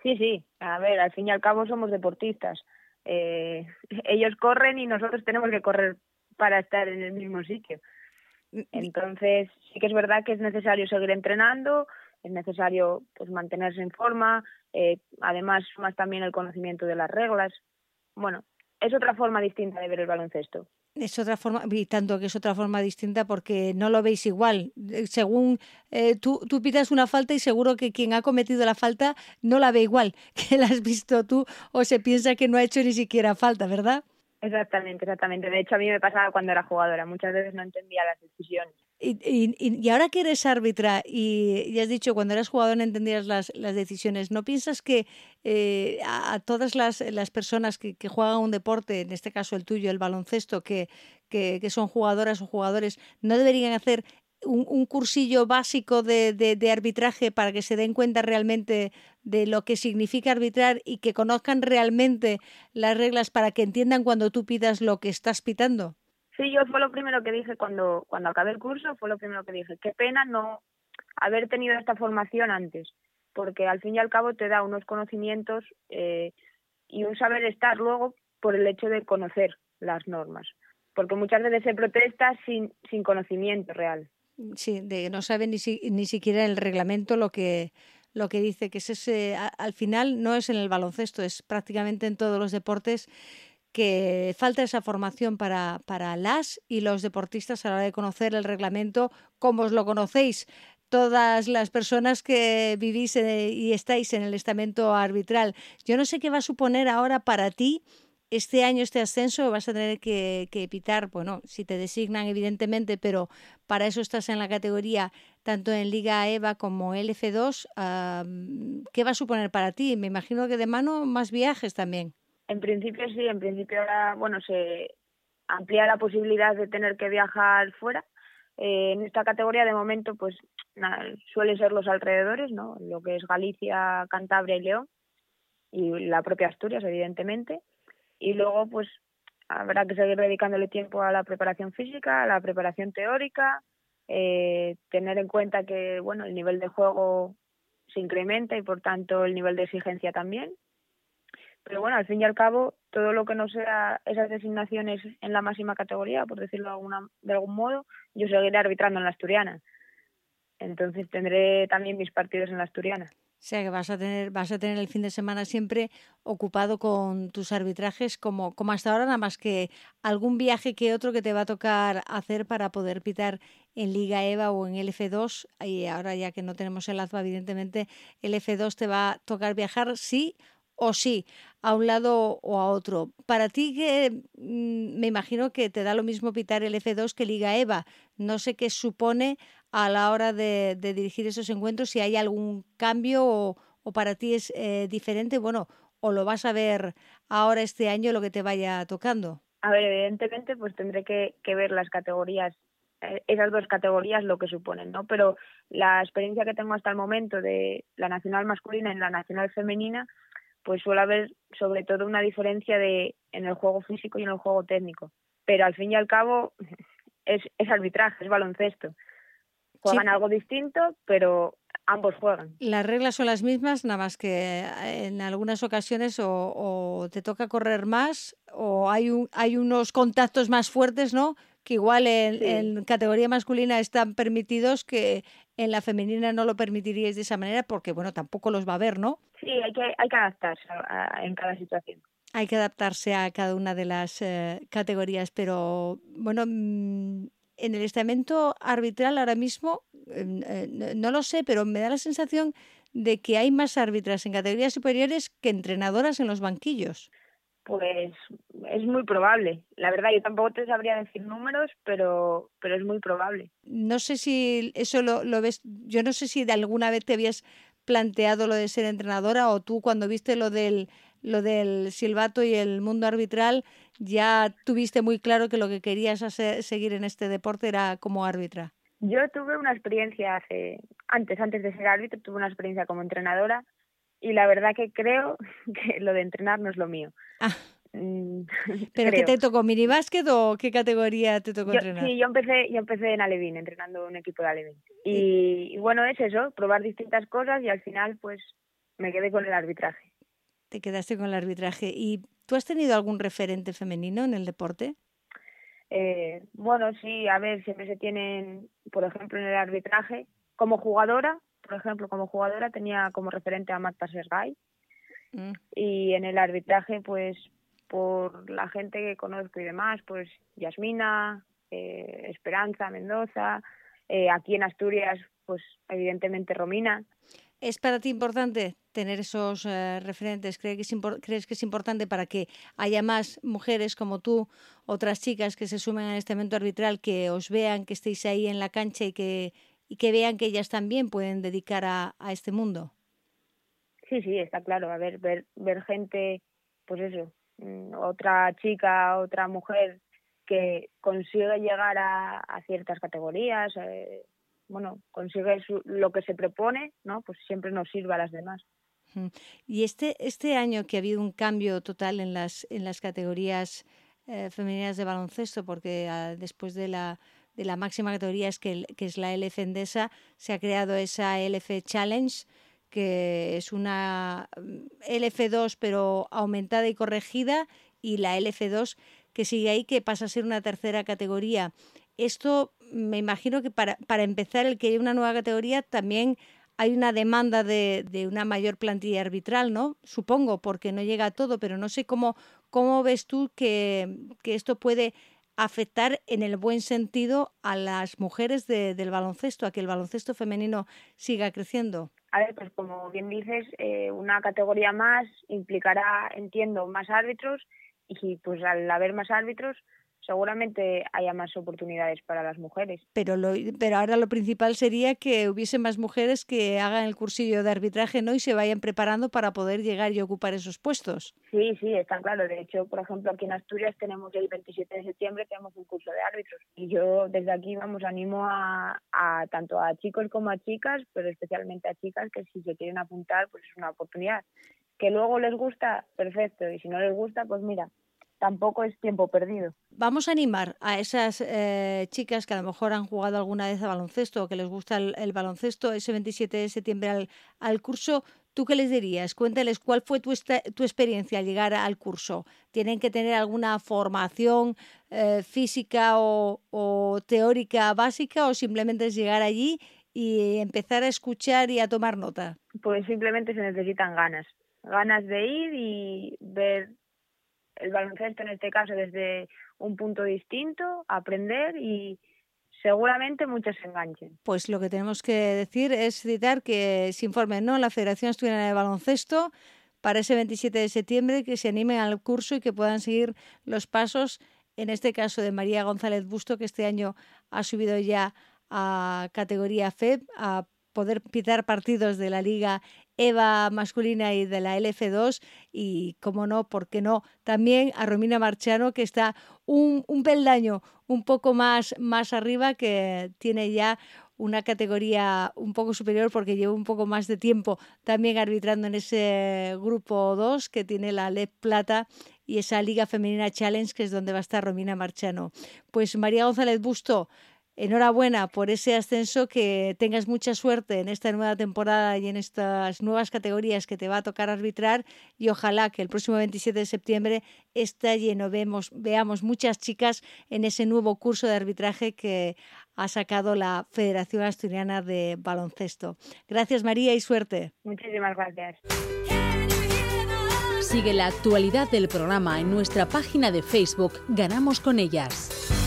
Sí, sí, a ver, al fin y al cabo somos deportistas. Eh, ellos corren y nosotros tenemos que correr para estar en el mismo sitio. Mm, Entonces, sí que es verdad que es necesario seguir entrenando, es necesario pues mantenerse en forma, eh, además más también el conocimiento de las reglas. Bueno, es otra forma distinta de ver el baloncesto. Es otra forma, y tanto que es otra forma distinta porque no lo veis igual. Eh, según eh, tú, tú pitas una falta y seguro que quien ha cometido la falta no la ve igual que la has visto tú o se piensa que no ha hecho ni siquiera falta, ¿verdad? Exactamente, exactamente. De hecho, a mí me pasaba cuando era jugadora. Muchas veces no entendía las decisiones. Y, y, y ahora que eres árbitra y, y, has dicho cuando eras jugador no entendías las, decisiones, ¿no piensas que eh, a, todas las, las personas que, que, juegan un deporte, en este caso el tuyo, el baloncesto, que, que, que son jugadoras o jugadores, no deberían hacer un, un cursillo básico de, de, de, arbitraje para que se den cuenta realmente de lo que significa arbitrar y que conozcan realmente las reglas para que entiendan cuando tú pidas lo que estás pitando? Sí, yo fue lo primero que dije cuando, cuando acabé el curso, fue lo primero que dije. Qué pena no haber tenido esta formación antes, porque al fin y al cabo te da unos conocimientos eh, y un saber estar luego por el hecho de conocer las normas, porque muchas veces se protesta sin, sin conocimiento real. Sí, de no sabe ni, ni siquiera el reglamento lo que, lo que dice, que es ese, al final no es en el baloncesto, es prácticamente en todos los deportes que falta esa formación para, para las y los deportistas a la hora de conocer el reglamento como os lo conocéis todas las personas que vivís y estáis en el estamento arbitral. Yo no sé qué va a suponer ahora para ti este año este ascenso vas a tener que, que, pitar, bueno, si te designan evidentemente, pero para eso estás en la categoría tanto en Liga EVA como LF2. ¿Qué va a suponer para ti? Me imagino que de mano más viajes también. En principio sí, en principio ahora, bueno, se amplía la posibilidad de tener que viajar fuera. Eh, en esta categoría de momento, pues suelen ser los alrededores, ¿no? Lo que es Galicia, Cantabria y León y la propia Asturias, evidentemente y luego pues habrá que seguir dedicándole tiempo a la preparación física, a la preparación teórica, eh, tener en cuenta que bueno el nivel de juego se incrementa y por tanto el nivel de exigencia también. Pero bueno, al fin y al cabo, todo lo que no sea esas designaciones en la máxima categoría, por decirlo de, alguna, de algún modo, yo seguiré arbitrando en la asturiana. Entonces tendré también mis partidos en la asturiana. O sea que vas a tener, vas a tener el fin de semana siempre ocupado con tus arbitrajes como, como hasta ahora, nada más que algún viaje que otro que te va a tocar hacer para poder pitar en Liga EVA o en LF2. Y ahora ya que no tenemos el AZBA, evidentemente el F2 te va a tocar viajar sí o sí, a un lado o a otro. Para ti que mm, me imagino que te da lo mismo pitar el F2 que Liga EVA. No sé qué supone a la hora de, dirigir esos encuentros, si hay algún cambio o, para ti es eh, diferente, bueno, o lo vas a ver ahora este año lo que te vaya tocando. A ver, evidentemente, pues tendré que, ver las categorías, eh, esas dos categorías lo que suponen, ¿no? Pero la experiencia que tengo hasta el momento de la nacional masculina y la nacional femenina, pues suele haber sobre todo una diferencia de en el juego físico y en el juego técnico. Pero al fin y al cabo es, es arbitraje, es baloncesto juegan algo distinto, pero ambos juegan. Las reglas son las mismas, nada más que en algunas ocasiones o, te toca correr más o hay, un, hay unos contactos más fuertes, ¿no? Que igual en, categoría masculina están permitidos que en la femenina no lo permitiríais de esa manera porque, bueno, tampoco los va a haber, ¿no? Sí, hay que, hay que adaptarse en cada situación. Hay que adaptarse a cada una de las eh, categorías, pero bueno, mm, en el estamento arbitral ahora mismo, em, eh, no lo sé, pero me da la sensación de que hay más árbitras en categorías superiores que entrenadoras en los banquillos. Pues es muy probable. La verdad, yo tampoco te sabría decir números, pero, pero es muy probable. No sé si eso lo, lo ves, yo no sé si de alguna vez te habías planteado lo de ser entrenadora o tú cuando viste lo del lo del silbato y el mundo arbitral, ya tuviste muy claro que lo que querías hacer, seguir en este deporte era como árbitra. Yo tuve una experiencia hace, antes, antes de ser árbitro, tuve una experiencia como entrenadora y la verdad que creo que lo de entrenar no es lo mío. Ah. Mm, ¿Pero qué te tocó? ¿Minibásquet o qué categoría te tocó entrenar? Sí, yo empecé, yo empecé en Alevín, entrenando un equipo de Alevín. Y, y bueno, es eso, probar distintas cosas y al final pues me quedé con el arbitraje te quedaste con el arbitraje. ¿Y tú has tenido algún referente femenino en el deporte? Eh, bueno, sí, a ver, siempre se tienen, por ejemplo, en el arbitraje, como jugadora, por ejemplo, como jugadora tenía como referente a Marta Sergay. Mm. Y en el arbitraje, pues, por la gente que conozco y demás, pues Yasmina, eh, Esperanza, Mendoza, eh, aquí en Asturias, pues evidentemente Romina. ¿Es para ti importante tener esos eh, referentes? ¿Crees que, es ¿Crees que es importante para que haya más mujeres como tú, otras chicas que se sumen a este evento arbitral, que os vean, que estéis ahí en la cancha y que, y que vean que ellas también pueden dedicar a, a este mundo? Sí, sí, está claro. A ver, ver, ver gente, pues eso, mm, otra chica, otra mujer que consigue llegar a, a ciertas categorías, eh, bueno, consigue lo que se propone, ¿no? Pues siempre nos sirva a las demás. Y este, este año que ha habido un cambio total en las, en las categorías eh, femeninas de baloncesto, porque ah, después de la, de la máxima categoría es que, que es la LF Endesa, se ha creado esa LF Challenge, que es una mm, LF2 pero aumentada y corregida, y la LF2 que sigue ahí, que pasa a ser una tercera categoría. Esto me imagino que para, para empezar, el que haya una nueva categoría también hay una demanda de, de, una mayor plantilla arbitral, ¿no? Supongo, porque no llega a todo, pero no sé cómo, cómo ves tú que, que esto puede afectar en el buen sentido a las mujeres de, del baloncesto, a que el baloncesto femenino siga creciendo. A ver, pues como bien dices, eh, una categoría más implicará, entiendo, más árbitros y pues al haber más árbitros seguramente haya más oportunidades para las mujeres. Pero, lo, pero ahora lo principal sería que hubiese más mujeres que hagan el cursillo de arbitraje ¿no? y se vayan preparando para poder llegar y ocupar esos puestos. Sí, sí, está claro. De hecho, por ejemplo, aquí en Asturias tenemos el 27 de septiembre tenemos un curso de árbitros. Y yo desde aquí, vamos, animo a, a tanto a chicos como a chicas, pero especialmente a chicas que si se quieren apuntar, pues es una oportunidad. Que luego les gusta, perfecto. Y si no les gusta, pues mira, tampoco es tiempo perdido. Vamos a animar a esas eh, chicas que a lo mejor han jugado alguna vez a baloncesto o que les gusta el, el baloncesto ese 27 de septiembre al, al, curso. ¿Tú qué les dirías? Cuéntales cuál fue tu, tu experiencia al llegar al curso. ¿Tienen que tener alguna formación eh, física o, o teórica básica o simplemente es llegar allí y empezar a escuchar y a tomar nota? Pues simplemente se necesitan ganas, ganas de ir y ver el baloncesto en este caso desde un punto distinto, aprender y seguramente muchos se enganchen. Pues lo que tenemos que decir es citar que se informe ¿no? la Federación Asturiana de Baloncesto para ese 27 de septiembre, que se animen al curso y que puedan seguir los pasos, en este caso de María González Busto, que este año ha subido ya a categoría FEB, a poder pitar partidos de la Liga EVA masculina y de la LF2 y, como no, ¿por qué no? También a Romina Marchano, que está un, peldaño un poco más, más arriba, que tiene ya una categoría un poco superior porque lleva un poco más de tiempo también arbitrando en ese grupo 2 que tiene la LEP Plata y esa Liga Femenina Challenge que es donde va a estar Romina Marchano. Pues María González Busto, enhorabuena por ese ascenso, que tengas mucha suerte en esta nueva temporada y en estas nuevas categorías que te va a tocar arbitrar y ojalá que el próximo 27 de septiembre esté lleno, vemos, veamos muchas chicas en ese nuevo curso de arbitraje que ha sacado la Federación Asturiana de Baloncesto. Gracias María y suerte. Muchísimas gracias. Sigue la actualidad del programa en nuestra página de Facebook Ganamos con ellas.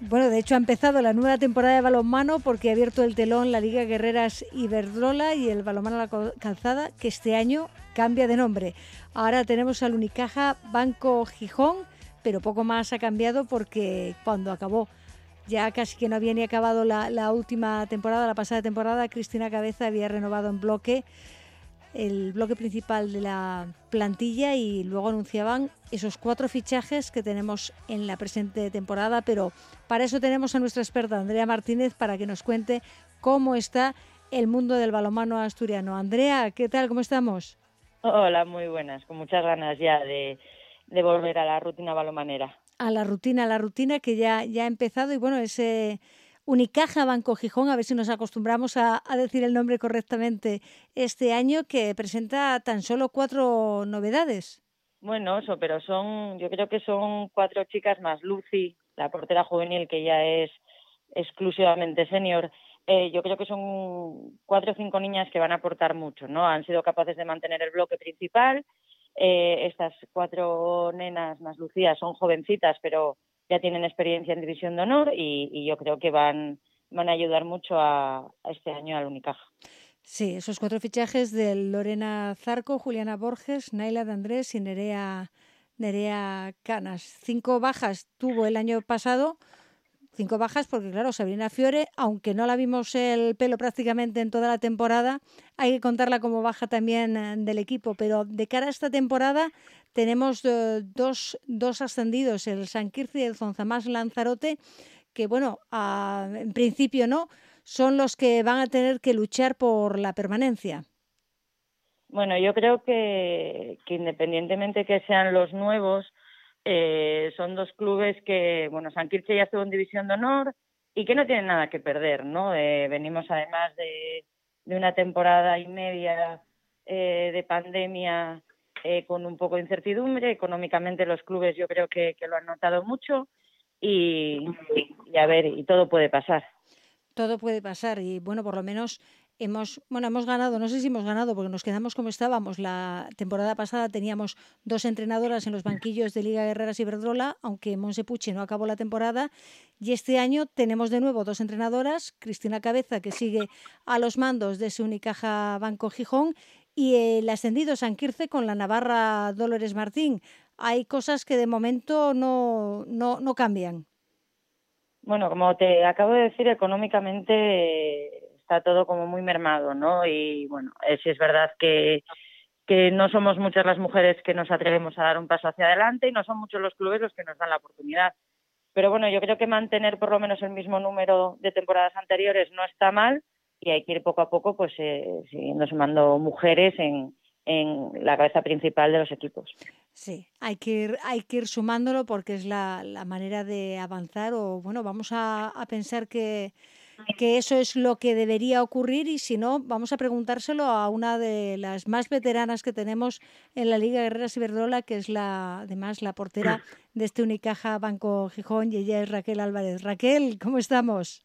Bueno, de hecho ha empezado la nueva temporada de balonmano porque ha abierto el telón la Liga Guerreras Iberdrola y el balonmano la calzada, que este año cambia de nombre. Ahora tenemos al Unicaja Banco Gijón, pero poco más ha cambiado porque cuando acabó ya casi que no había ni acabado la, la última temporada, la pasada temporada, Cristina Cabeza había renovado en bloque el bloque principal de la plantilla y luego anunciaban esos cuatro fichajes que tenemos en la presente temporada, pero para eso tenemos a nuestra experta Andrea Martínez para que nos cuente cómo está el mundo del balonmano asturiano. Andrea, ¿qué tal? ¿Cómo estamos? Hola, muy buenas, con muchas ganas ya de, de volver a la rutina balomanera. A la rutina, a la rutina que ya, ya ha empezado y bueno, ese Unicaja Banco Gijón, a ver si nos acostumbramos a, decir el nombre correctamente este año, que presenta tan solo cuatro novedades. Bueno, eso, pero son, yo creo que son cuatro chicas más. Lucy, la portera juvenil, que ya es exclusivamente senior. Eh, yo creo que son cuatro o cinco niñas que van a aportar mucho, ¿no? Han sido capaces de mantener el bloque principal. Eh, estas cuatro nenas más Lucía son jovencitas, pero ya tienen experiencia en División de Honor y, y yo creo que van, van a ayudar mucho a, este año al Unicaja. Sí, esos cuatro fichajes de Lorena Zarco, Juliana Borges, Naila de Andrés y Nerea, Nerea Canas. Cinco bajas tuvo el año pasado, cinco bajas porque claro, Sabrina Fiore, aunque no la vimos el pelo prácticamente en toda la temporada, hay que contarla como baja también eh, del equipo, pero de cara a esta temporada tenemos uh, dos, dos ascendidos, el San Quirce y el Zonzamás Lanzarote, que bueno, uh, en principio no, son los que van a tener que luchar por la permanencia. Bueno, yo creo que independientemente que sean los nuevos, eh, son dos clubes que, bueno, San Quirche ya estuvo en División de Honor y que no tienen nada que perder, ¿no? Eh, venimos además de, de, una temporada y media eh, de pandemia eh, con un poco de incertidumbre. Económicamente los clubes yo creo que, que lo han notado mucho y, a ver, y todo puede pasar. Todo puede pasar y bueno, por lo menos hemos, bueno, hemos ganado, no sé si hemos ganado porque nos quedamos como estábamos. La temporada pasada teníamos dos entrenadoras en los banquillos de Liga Guerreras y Verdrola, aunque Monse Puche no acabó la temporada. Y este año tenemos de nuevo dos entrenadoras, Cristina Cabeza, que sigue a los mandos de su Unicaja Banco Gijón, y el ascendido San Quirce con la Navarra Dolores Martín. Hay cosas que de momento no, no, no cambian. Bueno, como te acabo de decir, económicamente está todo como muy mermado, ¿no? Y bueno, eh, sí es verdad que, no somos muchas las mujeres que nos atrevemos a dar un paso hacia adelante y no son muchos los clubes los que nos dan la oportunidad. Pero bueno, yo creo que mantener por lo menos el mismo número de temporadas anteriores no está mal y hay que ir poco a poco pues eh, siguiendo sumando mujeres en, en la cabeza principal de los equipos. Sí, hay que ir, sumándolo porque es la, manera de avanzar o bueno, vamos a pensar que que eso es lo que debería ocurrir y si no, vamos a preguntárselo a una de las más veteranas que tenemos en la Liga Guerreras Iberdrola, que es la, además la portera de este Unicaja Banco Gijón y ella es Raquel Álvarez. Raquel, ¿cómo estamos?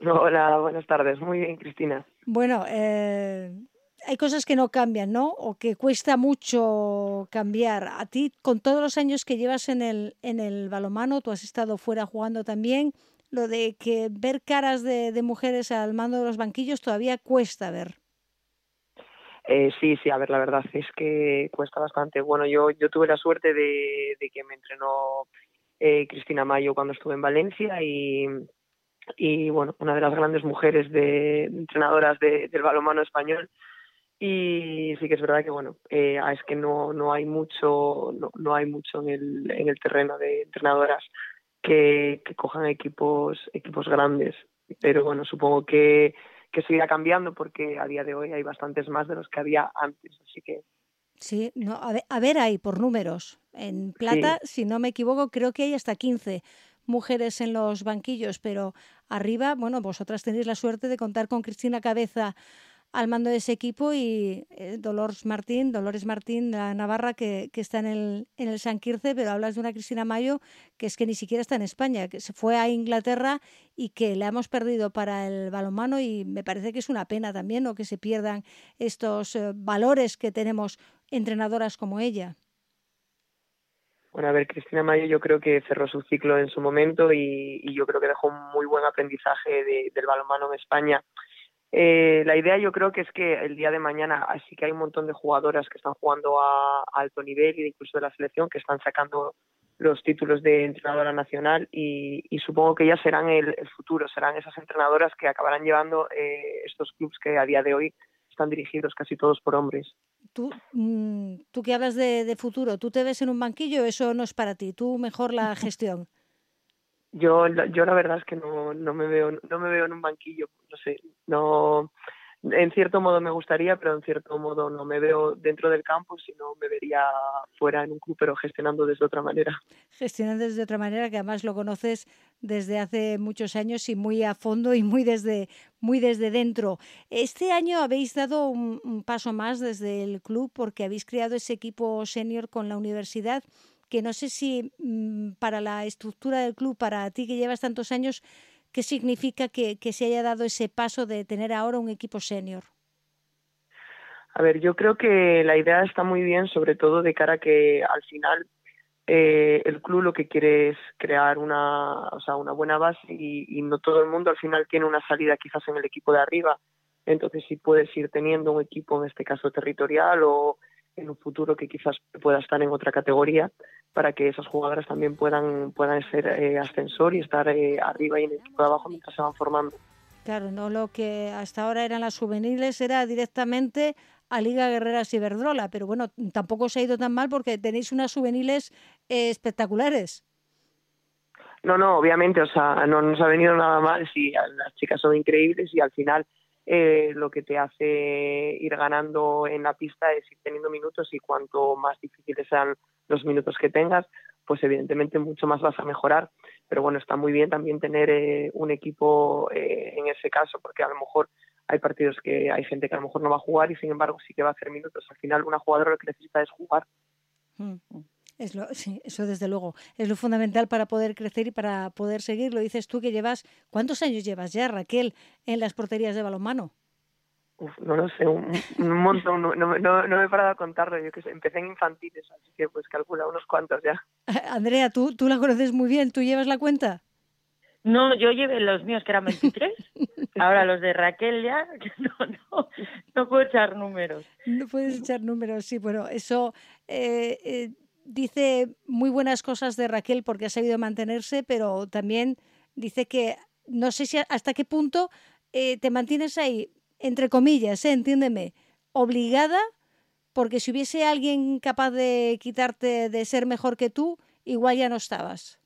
Hola, buenas tardes. Muy bien, Cristina. Bueno, eh, hay cosas que no cambian, ¿no? O que cuesta mucho cambiar. A ti, con todos los años que llevas en el, en el balomano, tú has estado fuera jugando también, lo de que ver caras de, mujeres al mando de los banquillos todavía cuesta ver. Eh, sí, sí, a ver, la verdad es que cuesta bastante. Bueno, yo, yo tuve la suerte de, que me entrenó eh, Cristina Mayo cuando estuve en Valencia y, y, bueno, una de las grandes mujeres de entrenadoras de, del balonmano español. Y sí que es verdad que, bueno, eh, es que no, no hay mucho, no, no hay mucho en el, en el terreno de entrenadoras que, que cojan equipos, equipos grandes. Pero bueno, supongo que, que seguirá cambiando porque a día de hoy hay bastantes más de los que había antes, así que Sí, no, a, ver, a ver hay por números. En plata, sí. si no me equivoco, creo que hay hasta 15 mujeres en los banquillos, pero arriba, bueno, vosotras tenéis la suerte de contar con Cristina Cabeza al mando de ese equipo y eh, Dolores Martín, Dolores Martín de la Navarra que, que, está en el, en el San Quirce, pero hablas de una Cristina Mayo que es que ni siquiera está en España, que se fue a Inglaterra y que la hemos perdido para el balonmano y me parece que es una pena también ¿no? que se pierdan estos eh, valores que tenemos entrenadoras como ella. Bueno, a ver, Cristina Mayo yo creo que cerró su ciclo en su momento y, yo creo que dejó un muy buen aprendizaje de, del balonmano en España. Eh, la idea yo creo que es que el día de mañana sí que hay un montón de jugadoras que están jugando a, a alto nivel y incluso de la selección que están sacando los títulos de entrenadora nacional y, y supongo que ellas serán el, el, futuro, serán esas entrenadoras que acabarán llevando eh, estos clubes que a día de hoy están dirigidos casi todos por hombres. Tú, mm, tú que hablas de, de futuro, ¿tú te ves en un banquillo? Eso no es para ti, tú mejor la gestión. Yo, yo la verdad es que no, no me veo, no me veo en un banquillo, no sé, no, en cierto modo me gustaría, pero en cierto modo no me veo dentro del campo, sino me vería fuera en un club, pero gestionando desde otra manera. Gestionando desde otra manera, que además lo conoces desde hace muchos años y muy a fondo y muy desde, muy desde dentro. Este año habéis dado un, un paso más desde el club porque habéis creado ese equipo senior con la universidad que no sé si mmm, para la estructura del club, para ti que llevas tantos años, ¿qué significa que, se haya dado ese paso de tener ahora un equipo senior? A ver, yo creo que la idea está muy bien, sobre todo de cara a que al final eh, el club lo que quiere es crear una, o sea, una buena base y, y, no todo el mundo al final tiene una salida quizás en el equipo de arriba. Entonces, si puedes ir teniendo un equipo, en este caso territorial o en un futuro que quizás pueda estar en otra categoría para que esas jugadoras también puedan puedan ser eh, ascensor y estar eh, arriba y en el equipo de abajo mientras se van formando. Claro, no lo que hasta ahora eran las juveniles era directamente a Liga Guerreras Iberdrola, pero bueno, tampoco se ha ido tan mal porque tenéis unas juveniles eh, espectaculares. No, no, obviamente, o sea, no nos ha venido nada mal, sí, las chicas son increíbles y al final eh, lo que te hace ir ganando en la pista es ir teniendo minutos y cuanto más difíciles sean los minutos que tengas, pues evidentemente mucho más vas a mejorar. Pero bueno, está muy bien también tener eh, un equipo eh, en ese caso, porque a lo mejor hay partidos que hay gente que a lo mejor no va a jugar y sin embargo sí que va a hacer minutos. Al final una jugadora lo que necesita es jugar. Mm. Es lo, sí, eso desde luego es lo fundamental para poder crecer y para poder seguir. Lo dices tú que llevas, ¿cuántos años llevas ya, Raquel, en las porterías de balonmano? no lo sé, un, montón, no, no, no, me he parado a contarlo, yo que sé, empecé en infantiles, así que pues calcula unos cuantos ya. Andrea, tú, tú la conoces muy bien, ¿tú llevas la cuenta? No, yo llevé los míos que eran 23, ahora los de Raquel ya, no, no, no puedo echar números. No puedes echar números, sí, bueno, eso eh, eh, dice muy buenas cosas de Raquel porque ha sabido mantenerse, pero también dice que no sé si hasta qué punto eh, te mantienes ahí entre comillas, ¿eh? entiéndeme, obligada, porque si hubiese alguien capaz de quitarte de ser mejor que tú, igual ya no estabas.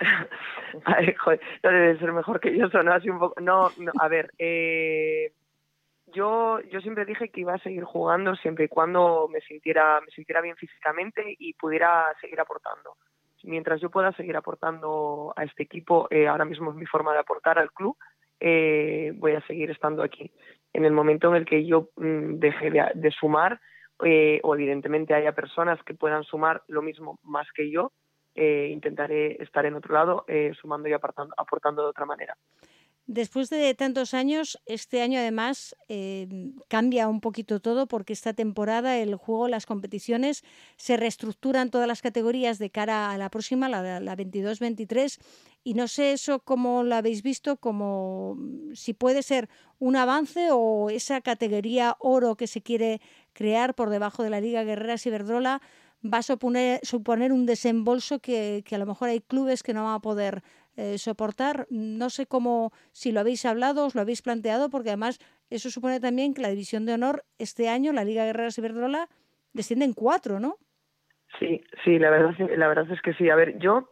Ay, joder, no ser mejor que yo, así un poco. No, no a ver, eh, yo, yo siempre dije que iba a seguir jugando siempre y cuando me sintiera, me sintiera bien físicamente y pudiera seguir aportando. Mientras yo pueda seguir aportando a este equipo, eh, ahora mismo es mi forma de aportar al club, eh, voy a seguir estando aquí. En el momento en el que yo mm, deje de, sumar, eh, o evidentemente haya personas que puedan sumar lo mismo más que yo, eh, intentaré estar en otro lado, sumando y aportando de otra manera. Después de tantos años, este año además eh, cambia un poquito todo porque esta temporada el juego, las competiciones se reestructuran todas las categorías de cara a la próxima, la, la 22-23. Y no sé eso cómo lo habéis visto, como si puede ser un avance o esa categoría oro que se quiere crear por debajo de la Liga Guerreras Iberdrola va a suponer, suponer un desembolso que a lo mejor hay clubes que no van a poder eh, soportar. No sé cómo, si lo habéis hablado, os lo habéis planteado, porque además eso supone también que la división de honor este año, la Liga Guerreras Iberdrola, desciende en cuatro, ¿no? Sí, sí, la verdad, la verdad es que sí. A ver, yo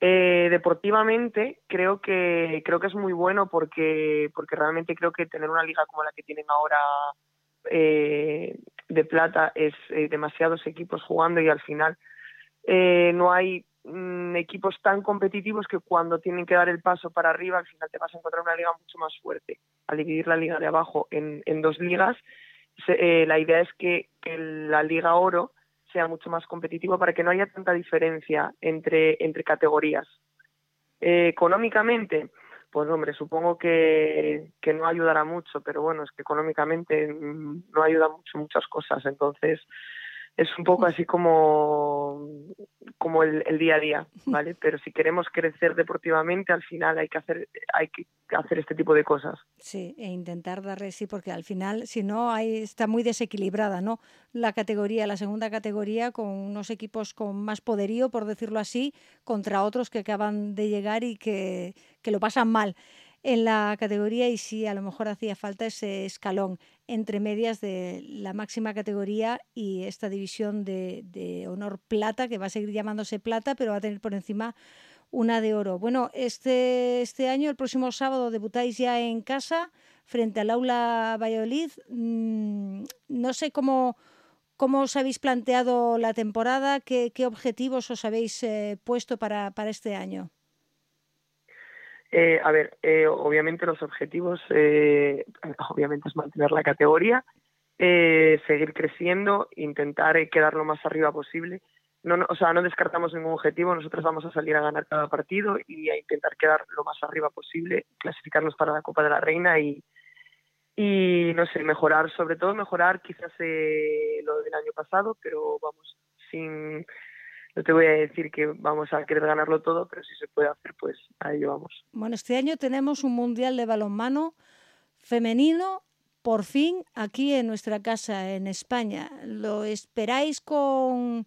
eh, deportivamente creo que creo que es muy bueno porque porque realmente creo que tener una liga como la que tienen ahora eh, de plata es demasiados equipos jugando y al final no hay Mm, equipos tan competitivos que cuando tienen que dar el paso para arriba al final te vas a encontrar una liga mucho más fuerte. Al dividir la liga de abajo en, dos ligas, eh, la idea es que, la liga oro sea mucho más competitiva para que no haya tanta diferencia entre, entre categorías. Eh, económicamente, pues hombre, supongo que, que no ayudará mucho, pero bueno, es que económicamente mm, no ayuda mucho muchas cosas. Entonces, es un poco así como, como el, día a día, ¿vale? Pero si queremos crecer deportivamente, al final hay que hacer, hay que hacer este tipo de cosas. Sí, e intentar darle sí, porque al final, si no, hay, está muy desequilibrada, ¿no? La categoría, la segunda categoría, con unos equipos con más poderío, por decirlo así, contra otros que acaban de llegar y que, que lo pasan mal en la categoría y sí, a lo mejor hacía falta ese escalón entre medias de la máxima categoría y esta división de, honor plata, que va a seguir llamándose plata, pero va a tener por encima una de oro. Bueno, este, este año, el próximo sábado, debutáis ya en casa frente al Aula Valladolid. Mm, no sé cómo, cómo os habéis planteado la temporada, qué, objetivos os habéis eh, puesto para, para este año. Eh, a ver, eh, obviamente los objetivos, eh, obviamente es mantener la categoría, seguir creciendo, intentar quedar lo más arriba posible. No, o sea, no descartamos ningún objetivo, nosotros vamos a salir a ganar cada partido y a intentar quedar lo más arriba posible, clasificarnos para la Copa de la Reina y, y no sé, mejorar, sobre todo mejorar quizás lo del año pasado, pero vamos, sin no te voy a decir que vamos a querer ganarlo todo, pero si se puede hacer, pues a ello vamos. Bueno, este año tenemos un Mundial de Balonmano femenino, por fin, aquí en nuestra casa, en España. ¿Lo esperáis con,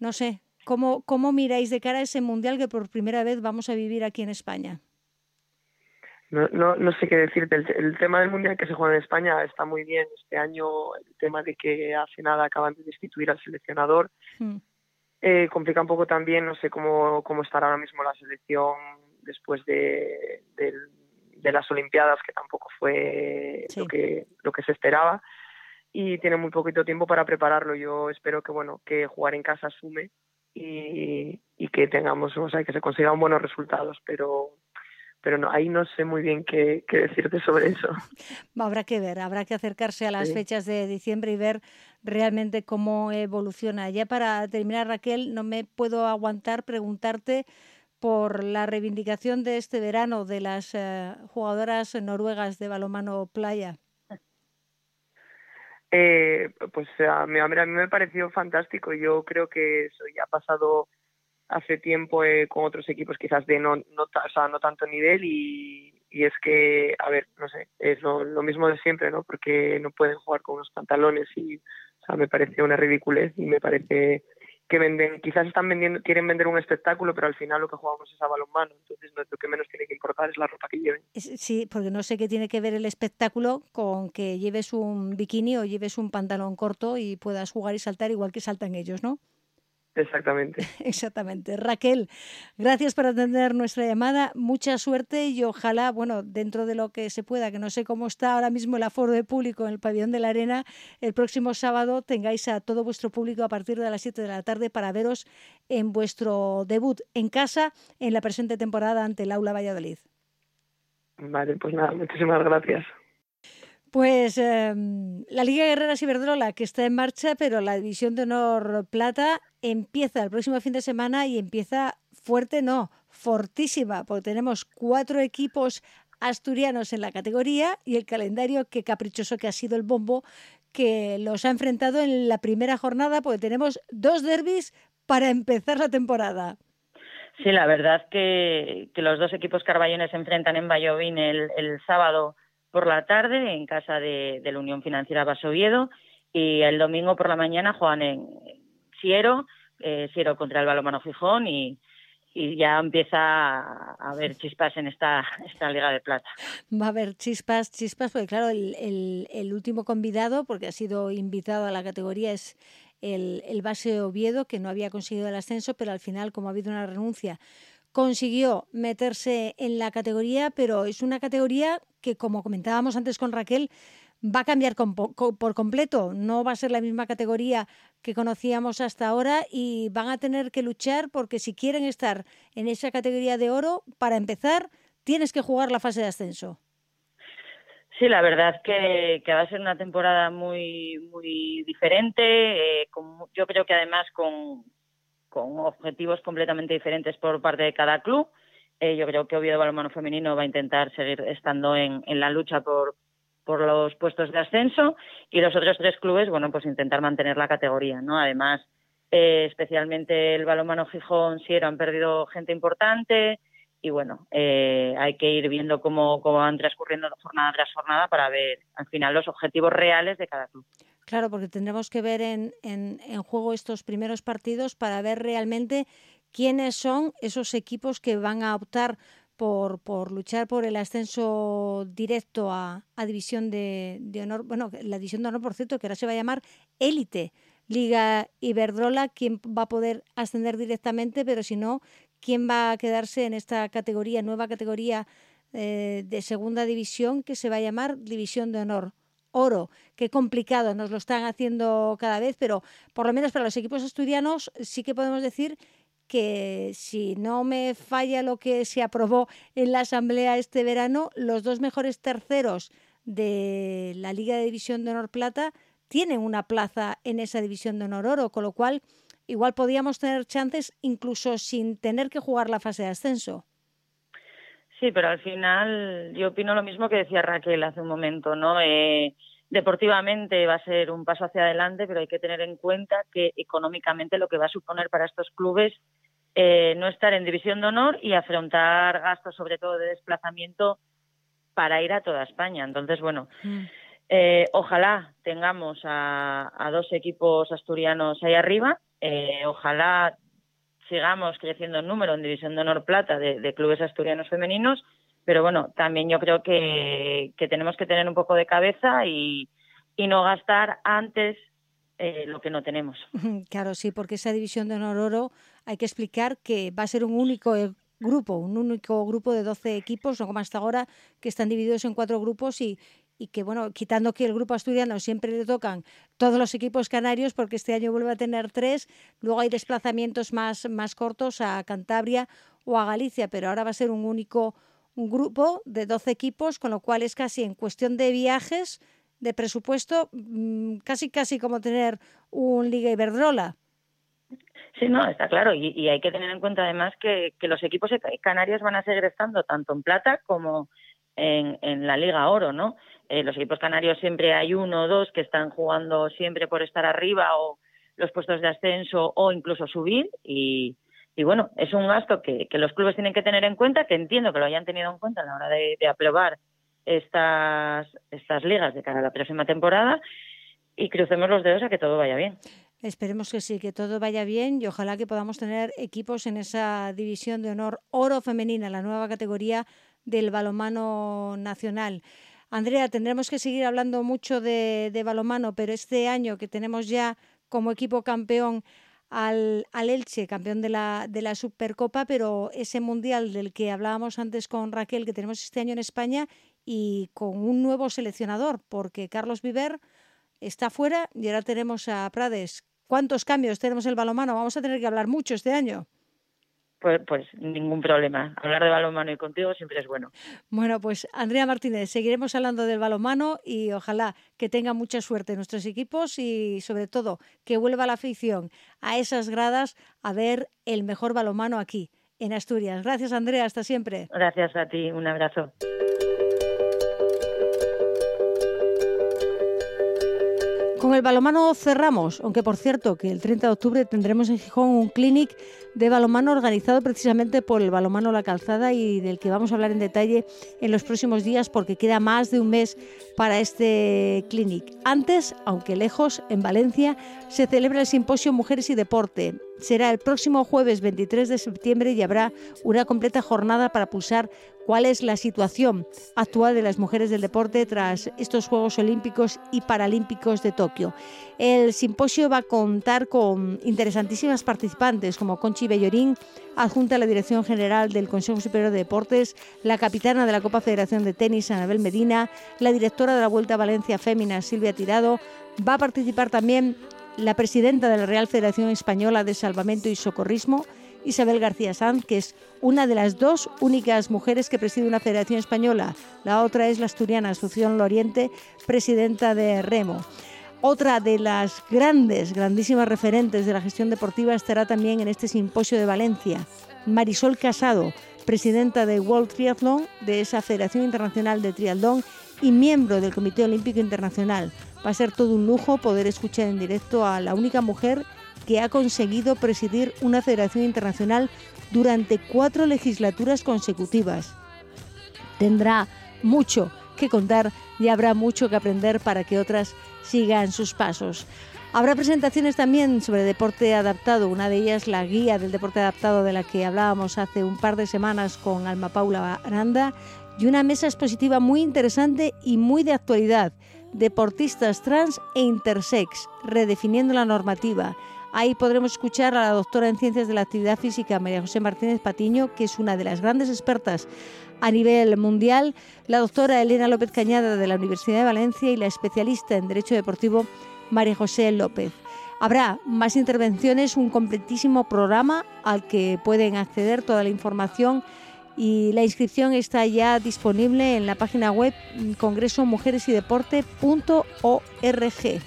no sé, cómo, cómo miráis de cara a ese Mundial que por primera vez vamos a vivir aquí en España? No, no, no sé qué decirte. El, tema del Mundial que se juega en España está muy bien. Este año el tema de que hace nada acaban de destituir al seleccionador. Hmm Eh, complica un poco también, no sé cómo, cómo estará ahora mismo la selección después de, de, las Olimpiadas, que tampoco fue lo, que, lo que se esperaba. Y tiene muy poquito tiempo para prepararlo. Yo espero que, bueno, que jugar en casa sume y, y que tengamos, o sea, que se consigan buenos resultados, pero pero no, ahí no sé muy bien qué, decirte sobre eso. Habrá que ver, habrá que acercarse a las fechas de diciembre y ver realmente cómo evoluciona. Ya para terminar, Raquel, no me puedo aguantar preguntarte por la reivindicación de este verano de las eh, jugadoras noruegas de balomano playa. Eh, pues a mí, a mí me pareció fantástico. Yo creo que eso ya ha pasado hace tiempo eh, con otros equipos quizás de no, no, o sea, no tanto nivel y, y, es que, a ver, no sé, es lo, mismo de siempre, ¿no? Porque no pueden jugar con unos pantalones y, o sea, me parece una ridiculez y me parece que venden, quizás están vendiendo, quieren vender un espectáculo, pero al final lo que jugamos es a balonmano, entonces lo que menos tiene que importar es la ropa que lleven. Sí, porque no sé qué tiene que ver el espectáculo con que lleves un bikini o lleves un pantalón corto y puedas jugar y saltar igual que saltan ellos, ¿no? Exactamente. Exactamente. Raquel, gracias por atender nuestra llamada. Mucha suerte y ojalá, bueno, dentro de lo que se pueda, que no sé cómo está ahora mismo el aforo de público en el pabellón de la arena, el próximo sábado tengáis a todo vuestro público a partir de las 7 de la tarde para veros en vuestro debut en casa en la presente temporada ante el Aula Valladolid. Vale, pues nada, muchísimas gracias. Pues em, la Liga Guerreras Iberdrola, que está en marcha, pero la División de Honor Plata empieza el próximo fin de semana y empieza fuerte, no, fortísima, porque tenemos cuatro equipos asturianos en la categoría y el calendario que caprichoso que ha sido el bombo que los ha enfrentado en la primera jornada, porque tenemos dos derbis para empezar la temporada. Sí, la verdad que, los dos equipos carballones se enfrentan en Vallovín el, el sábado por la tarde en casa de, la Unión Financiera Vasoviedo y el domingo por la mañana juegan en Siero, eh, Siero contra el Balomano Gijón y, ya empieza a haber chispas en esta, esta Liga de Plata. Va a haber chispas, chispas, porque claro, el, el, último convidado, porque ha sido invitado a la categoría, es el, el base Oviedo, que no había conseguido el ascenso, pero al final, como ha habido una renuncia, consiguió meterse en la categoría, pero es una categoría que, como comentábamos antes con Raquel, va a cambiar por completo. No va a ser la misma categoría que conocíamos hasta ahora y van a tener que luchar porque si quieren estar en esa categoría de oro, para empezar, tienes que jugar la fase de ascenso. Sí, la verdad que, va a ser una temporada muy muy diferente. Eh, yo creo que además con, con objetivos completamente diferentes por parte de cada club. Eh, yo creo que Oviedo Balonmano Femenino va a intentar seguir estando en, la lucha por, por los puestos de ascenso y los otros tres clubes, bueno, pues intentar mantener la categoría, ¿no? Además, eh, especialmente el balonmano Gijón, Sierra han perdido gente importante y bueno, eh, hay que ir viendo cómo, cómo van transcurriendo jornada tras jornada para ver al final los objetivos reales de cada club. Claro, porque tendremos que ver en, en, juego estos primeros partidos para ver realmente quiénes son esos equipos que van a optar por, por luchar por el ascenso directo a, División de, Honor. Bueno, la División de Honor, por cierto, que ahora se va a llamar Élite. Liga Iberdrola, quién va a poder ascender directamente, pero si no, quién va a quedarse en esta categoría, nueva categoría eh, de segunda división que se va a llamar División de Honor oro. Qué complicado nos lo están haciendo cada vez, pero por lo menos para los equipos asturianos sí que podemos decir que si no me falla lo que se aprobó en la asamblea este verano, los dos mejores terceros de la Liga de División de Honor Plata tienen una plaza en esa División de Honor Oro, con lo cual igual podíamos tener chances incluso sin tener que jugar la fase de ascenso. Sí, pero al final yo opino lo mismo que decía Raquel hace un momento, ¿no? Eh, deportivamente va a ser un paso hacia adelante, pero hay que tener en cuenta que económicamente lo que va a suponer para estos clubes eh, no estar en división de honor y afrontar gastos, sobre todo de desplazamiento, para ir a toda España. Entonces, bueno, mm. eh, ojalá tengamos a, a, dos equipos asturianos ahí arriba. ojalá sigamos creciendo en número en División de Honor Plata de, clubes asturianos femeninos, pero bueno, también yo creo que, tenemos que tener un poco de cabeza y, no gastar antes eh, lo que no tenemos. Claro, sí, porque esa división de honor oro hay que explicar que va a ser un único eh, grupo, un único grupo de 12 equipos, no como hasta ahora, que están divididos en cuatro grupos y, y que, bueno, quitando que el grupo asturiano siempre le tocan todos los equipos canarios, porque este año vuelve a tener tres, luego hay desplazamientos más, más cortos a Cantabria o a Galicia, pero ahora va a ser un único un grupo de 12 equipos, con lo cual es casi en cuestión de viajes, de presupuesto, mm, casi casi como tener un Liga Iberdrola. Sí, no, está claro. Y, hay que tener en cuenta además que, que, los equipos canarios van a seguir estando tanto en plata como en, en la Liga Oro, ¿no? Eh, los equipos canarios siempre hay uno o dos que están jugando siempre por estar arriba o los puestos de ascenso o incluso subir y, y bueno, es un gasto que, los clubes tienen que tener en cuenta, que entiendo que lo hayan tenido en cuenta a la hora de, de aprobar estas, estas ligas de cara a la próxima temporada y crucemos los dedos a que todo vaya bien. Esperemos que sí, que todo vaya bien y ojalá que podamos tener equipos en esa división de honor oro femenina, la nueva categoría del balomano nacional. Andrea, tendremos que seguir hablando mucho de, de balomano, pero este año que tenemos ya como equipo campeón al, al, Elche, campeón de la, de la Supercopa, pero ese mundial del que hablábamos antes con Raquel, que tenemos este año en España, y con un nuevo seleccionador, porque Carlos Viver está fuera y ahora tenemos a Prades. ¿Cuántos cambios tenemos el balomano? Vamos a tener que hablar mucho este año. Pues, pues, ningún problema. Hablar de balonmano y contigo siempre es bueno. Bueno, pues Andrea Martínez, seguiremos hablando del balonmano y ojalá que tenga mucha suerte nuestros equipos y sobre todo que vuelva la afición a esas gradas a ver el mejor balonmano aquí en Asturias. Gracias Andrea, hasta siempre. Gracias a ti, un abrazo. Con el balomano cerramos, aunque por cierto que el 30 de octubre tendremos en Gijón un clinic de balomano organizado precisamente por el balomano La Calzada y del que vamos a hablar en detalle en los próximos días porque queda más de un mes para este clinic. Antes, aunque lejos, en Valencia se celebra el simposio Mujeres y Deporte. Será el próximo jueves 23 de septiembre y habrá una completa jornada para pulsar cuál es la situación actual de las mujeres del deporte tras estos Juegos Olímpicos y Paralímpicos de Tokio. El simposio va a contar con interesantísimas participantes como Conchi Bellorín, adjunta a la Dirección General del Consejo Superior de Deportes, la capitana de la Copa Federación de Tenis, Anabel Medina, la directora de la Vuelta a Valencia Fémina, Silvia Tirado. Va a participar también la presidenta de la Real Federación Española de Salvamento y Socorrismo, Isabel García Sanz, que es una de las dos únicas mujeres que preside una federación española. La otra es la asturiana Asunción Loriente, presidenta de Remo. Otra de las grandes, grandísimas referentes de la gestión deportiva estará también en este simposio de Valencia. Marisol Casado, presidenta de World Triathlon, de esa Federación Internacional de Triatlón y miembro del Comité Olímpico Internacional. Va a ser todo un lujo poder escuchar en directo a la única mujer que ha conseguido presidir una federación internacional durante cuatro legislaturas consecutivas. Tendrá mucho que contar y habrá mucho que aprender para que otras sigan sus pasos. Habrá presentaciones también sobre deporte adaptado, una de ellas la guía del deporte adaptado de la que hablábamos hace un par de semanas con Alma Paula Aranda y una mesa expositiva muy interesante y muy de actualidad, deportistas trans e intersex, redefiniendo la normativa, Ahí podremos escuchar a la doctora en Ciencias de la Actividad Física, María José Martínez Patiño, que es una de las grandes expertas a nivel mundial, la doctora Elena López Cañada de la Universidad de Valencia y la especialista en Derecho Deportivo, María José López. Habrá más intervenciones, un completísimo programa al que pueden acceder toda la información y la inscripción está ya disponible en la página web congresomujeresydeporte.org.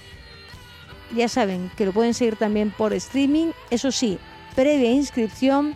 Ya saben que lo pueden seguir también por streaming, eso sí, previa inscripción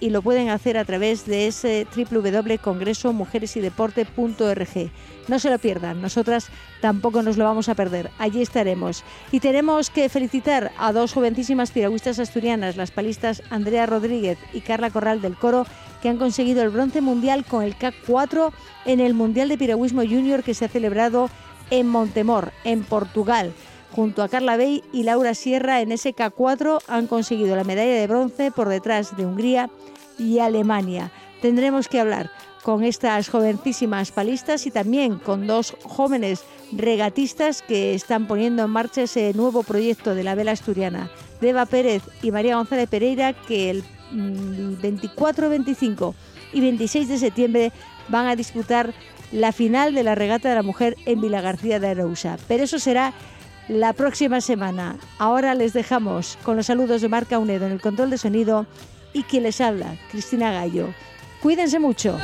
y lo pueden hacer a través de ese www.congresomujeresydeporte.org. No se lo pierdan, nosotras tampoco nos lo vamos a perder, allí estaremos. Y tenemos que felicitar a dos jovencísimas piragüistas asturianas, las palistas Andrea Rodríguez y Carla Corral del Coro, que han conseguido el bronce mundial con el CAC4 en el Mundial de Piragüismo Junior que se ha celebrado en Montemor, en Portugal. Junto a Carla Bey y Laura Sierra en SK4 han conseguido la medalla de bronce por detrás de Hungría y Alemania. Tendremos que hablar con estas jovencísimas palistas y también con dos jóvenes regatistas que están poniendo en marcha ese nuevo proyecto de la vela asturiana. Deva Pérez y María González Pereira que el 24, mm, 25 y 26 de septiembre van a disputar la final de la regata de la mujer en Vila García de Arousa. Pero eso será la próxima semana. Ahora les dejamos con los saludos de Marca Unedo en el control de sonido y quien les habla, Cristina Gallo. Cuídense mucho.